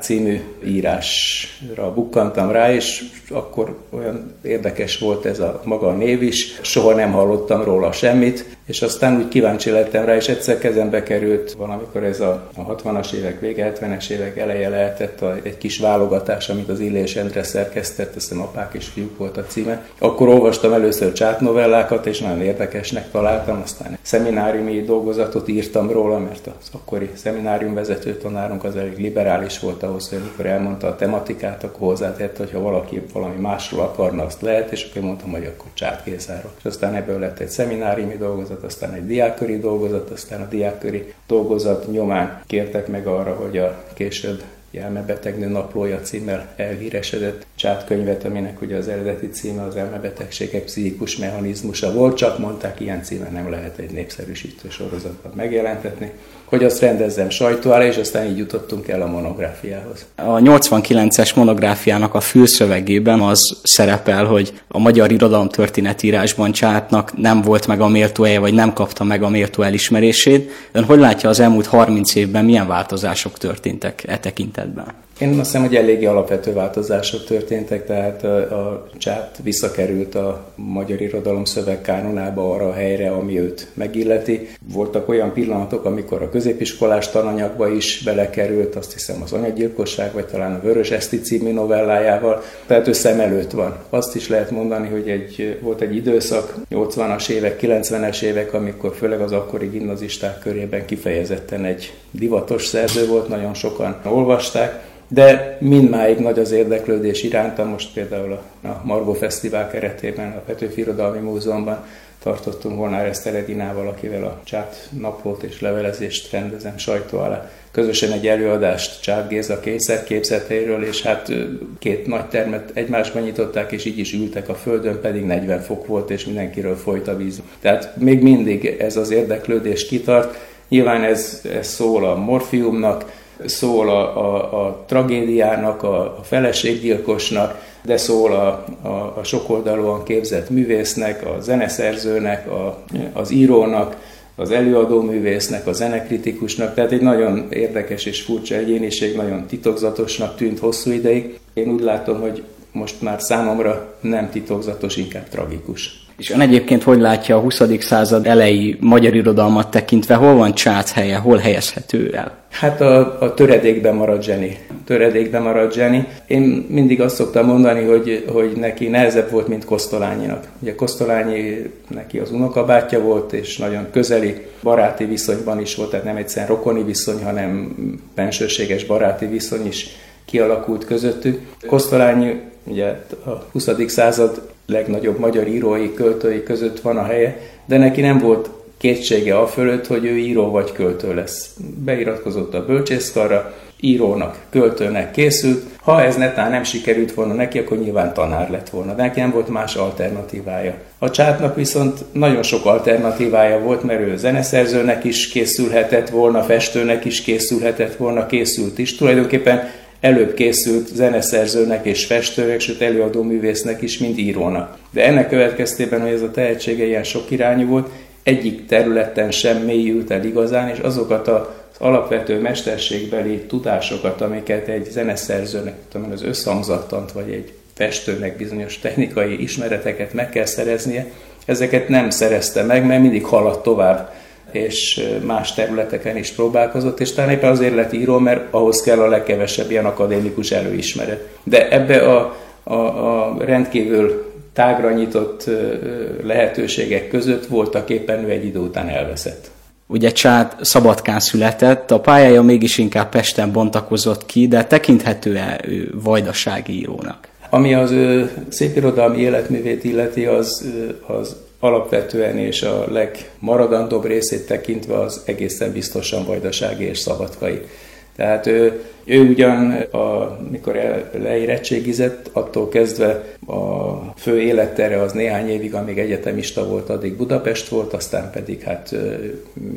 Speaker 17: című írásra bukkantam rá, és akkor olyan érdekes volt ez a maga a név is, soha nem hallottam róla semmit, és aztán úgy kíváncsi lettem rá, és egyszer kezembe került valamikor ez a, a 60-as évek vége, 70-es évek eleje lehetett a, egy kis válogatás, amit az Illés Endre szerkesztett, ezt a apák és fiúk volt a címe. Akkor olvastam először csátnovellákat, és nagyon érdekesnek találtam, aztán szemináriumi dolgozatot írtam róla, mert az akkori szeminárium vezető tanárunk az elég liberális volt ahhoz, hogy amikor elmondta a tematikát, akkor hozzátett, hogy ha valaki valami másról akarna, azt lehet, és akkor mondtam, hogy akkor csátkészáról. És aztán ebből lett egy szemináriumi dolgozat, aztán egy diákköri dolgozat, aztán a diákköri dolgozat nyomán kértek meg arra, hogy a később elmebetegnő naplója címmel elhíresedett csátkönyvet, aminek ugye az eredeti címe az elmebetegségek pszichikus mechanizmusa volt, csak mondták, ilyen címen nem lehet egy népszerűsítő sorozatban megjelentetni hogy azt rendezzem sajtó alá, és aztán így jutottunk el a monográfiához.
Speaker 14: A 89-es monográfiának a fülszövegében az szerepel, hogy a magyar irodalom történetírásban Csátnak nem volt meg a méltó helye, vagy nem kapta meg a méltó elismerését. Ön hogy látja az elmúlt 30 évben milyen változások történtek e tekintetben? galiba.
Speaker 17: Én azt hiszem, hogy eléggé alapvető változások történtek, tehát a, a csát visszakerült a magyar irodalom szövegkánonába arra a helyre, ami őt megilleti. Voltak olyan pillanatok, amikor a középiskolás tananyagba is belekerült, azt hiszem az anyagyilkosság, vagy talán a Vörös Eszti című novellájával, tehát ő szem előtt van. Azt is lehet mondani, hogy egy, volt egy időszak, 80-as évek, 90-es évek, amikor főleg az akkori gimnazisták körében kifejezetten egy divatos szerző volt, nagyon sokan olvasták, de mindmáig nagy az érdeklődés iránta, most például a, Margó Fesztivál keretében, a Petőfi Irodalmi Múzeumban tartottunk volna Eszter Edinával, akivel a csát naplót és levelezést rendezem sajtó alá. Közösen egy előadást Csát Géza kényszerképzetéről, és hát két nagy termet egymásban nyitották, és így is ültek a földön, pedig 40 fok volt, és mindenkiről folyt a víz. Tehát még mindig ez az érdeklődés kitart. Nyilván ez, ez szól a morfiumnak, szól a, a, a tragédiának, a, a feleséggyilkosnak, de szól a, a, a sokoldalúan képzett művésznek, a zeneszerzőnek, a, az írónak, az előadó művésznek, a zenekritikusnak, tehát egy nagyon érdekes és furcsa egyéniség, nagyon titokzatosnak tűnt hosszú ideig. Én úgy látom, hogy most már számomra nem titokzatos, inkább tragikus.
Speaker 14: És ön egyébként hogy látja a 20. század elejé magyar irodalmat tekintve, hol van Csác helye, hol helyezhető el?
Speaker 17: Hát a, a töredékben marad Zseni. Töredékben marad Zseni. Én mindig azt szoktam mondani, hogy, hogy neki nehezebb volt, mint Kosztolányinak. Ugye Kosztolányi neki az unokabátja volt, és nagyon közeli baráti viszonyban is volt, tehát nem egyszerűen rokoni viszony, hanem bensőséges baráti viszony is kialakult közöttük. Kosztolányi ugye a 20. század legnagyobb magyar írói, költői között van a helye, de neki nem volt kétsége a fölött, hogy ő író vagy költő lesz. Beiratkozott a bölcsészkarra, írónak, költőnek készült. Ha ez netán nem sikerült volna neki, akkor nyilván tanár lett volna. De neki nem volt más alternatívája. A csátnak viszont nagyon sok alternatívája volt, mert ő zeneszerzőnek is készülhetett volna, festőnek is készülhetett volna, készült is. Tulajdonképpen előbb készült zeneszerzőnek és festőnek, sőt előadó művésznek is, mint írónak. De ennek következtében, hogy ez a tehetsége ilyen sok irányú volt, egyik területen sem mélyült el igazán, és azokat az alapvető mesterségbeli tudásokat, amiket egy zeneszerzőnek, tudom, az összhangzattant, vagy egy festőnek bizonyos technikai ismereteket meg kell szereznie, ezeket nem szerezte meg, mert mindig haladt tovább és más területeken is próbálkozott, és talán éppen azért lett író, mert ahhoz kell a legkevesebb ilyen akadémikus előismeret. De ebbe a, a, a rendkívül tágra nyitott lehetőségek között voltak éppen ő egy idő után elveszett.
Speaker 14: Ugye Csád Szabadkán született, a pályája mégis inkább Pesten bontakozott ki, de tekinthető-e ő vajdasági írónak?
Speaker 17: Ami az ő szépirodalmi életművét illeti, az, az alapvetően és a legmaradandóbb részét tekintve az egészen biztosan vajdasági és szabadkai. Tehát ő, ő ugyan, a, mikor leérettségizett, attól kezdve a fő élettere az néhány évig, amíg egyetemista volt, addig Budapest volt, aztán pedig hát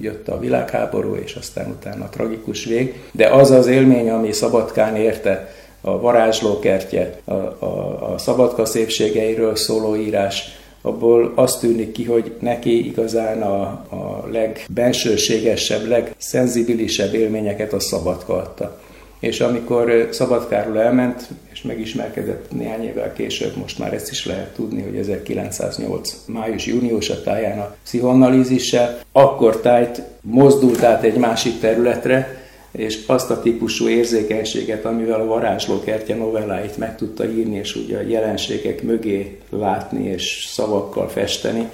Speaker 17: jött a világháború, és aztán utána a tragikus vég. De az az élmény, ami Szabadkán érte, a varázslókertje, a, a, a szabadka szépségeiről szóló írás, abból azt tűnik ki, hogy neki igazán a, a legbensőségesebb, legszenzibilisebb élményeket a Szabadka adta. És amikor Szabadkáról elment, és megismerkedett néhány évvel később, most már ezt is lehet tudni, hogy 1908. május-június a táján a pszichoanalízissel, akkor tájt mozdult át egy másik területre, és azt a típusú érzékenységet, amivel a varázslókertje novelláit meg tudta írni, és ugye a jelenségek mögé látni és szavakkal festeni,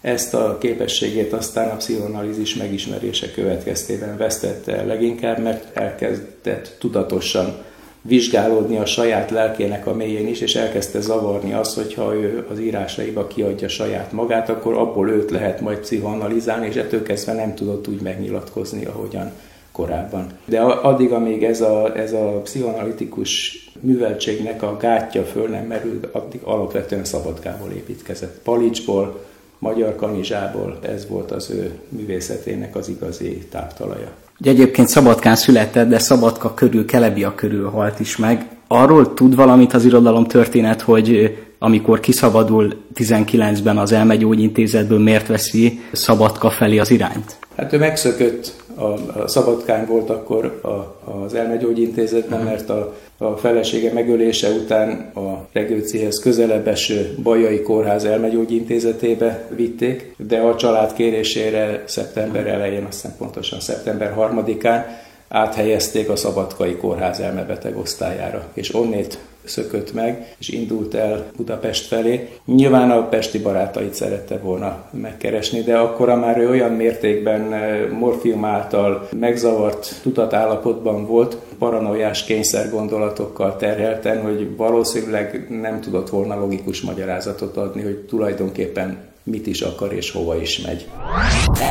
Speaker 17: ezt a képességét aztán a pszichoanalízis megismerése következtében vesztette el leginkább, mert elkezdett tudatosan vizsgálódni a saját lelkének a mélyén is, és elkezdte zavarni azt, hogy ha ő az írásaiba kiadja saját magát, akkor abból őt lehet majd pszichoanalizálni, és ettől kezdve nem tudott úgy megnyilatkozni, ahogyan korábban. De addig, amíg ez a, ez a pszichoanalitikus műveltségnek a gátja föl nem merült, addig alapvetően Szabadkából építkezett. Palicsból, Magyar Kanizsából ez volt az ő művészetének az igazi táptalaja.
Speaker 14: Ugye egyébként Szabadkán született, de Szabadka körül, Kelebia körül halt is meg. Arról tud valamit az irodalom történet, hogy amikor kiszabadul 19-ben az elmegyógyintézetből, miért veszi Szabadka felé az irányt?
Speaker 17: Hát ő megszökött a Szabadkány volt akkor a, az elmegyógyintézetben, mert a, a felesége megölése után a Regőcihez közelebb eső Bajai Kórház elmegyógyintézetébe vitték, de a család kérésére szeptember elején, aztán pontosan szeptember 3-án áthelyezték a Szabadkai Kórház elmebeteg osztályára, és onnét szökött meg, és indult el Budapest felé. Nyilván a pesti barátait szerette volna megkeresni, de akkora már ő olyan mértékben eh, morfium által megzavart tudatállapotban volt, paranoiás kényszer gondolatokkal terhelten, hogy valószínűleg nem tudott volna logikus magyarázatot adni, hogy tulajdonképpen mit is akar és hova is megy.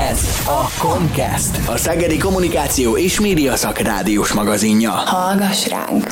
Speaker 1: Ez a Comcast, a Szegedi Kommunikáció és Média Szakrádiós magazinja.
Speaker 2: Hallgass ránk!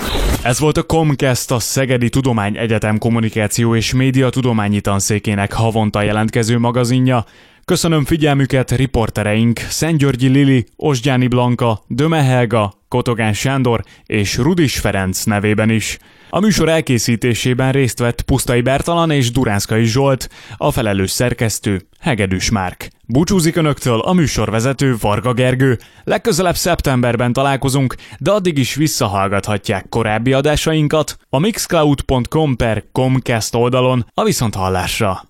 Speaker 3: Ez volt a Comcast, a Szegedi Tudomány Egyetem Kommunikáció és Média Tudományi Tanszékének havonta jelentkező magazinja. Köszönöm figyelmüket riportereink Szentgyörgyi Lili, Osgyáni Blanka, Döme Helga, Kotogán Sándor és Rudis Ferenc nevében is. A műsor elkészítésében részt vett Pusztai Bertalan és Duránszkai Zsolt, a felelős szerkesztő Hegedűs Márk. Búcsúzik önöktől a műsorvezető Varga Gergő. Legközelebb szeptemberben találkozunk, de addig is visszahallgathatják korábbi adásainkat a mixcloud.com per comcast oldalon a viszonthallásra.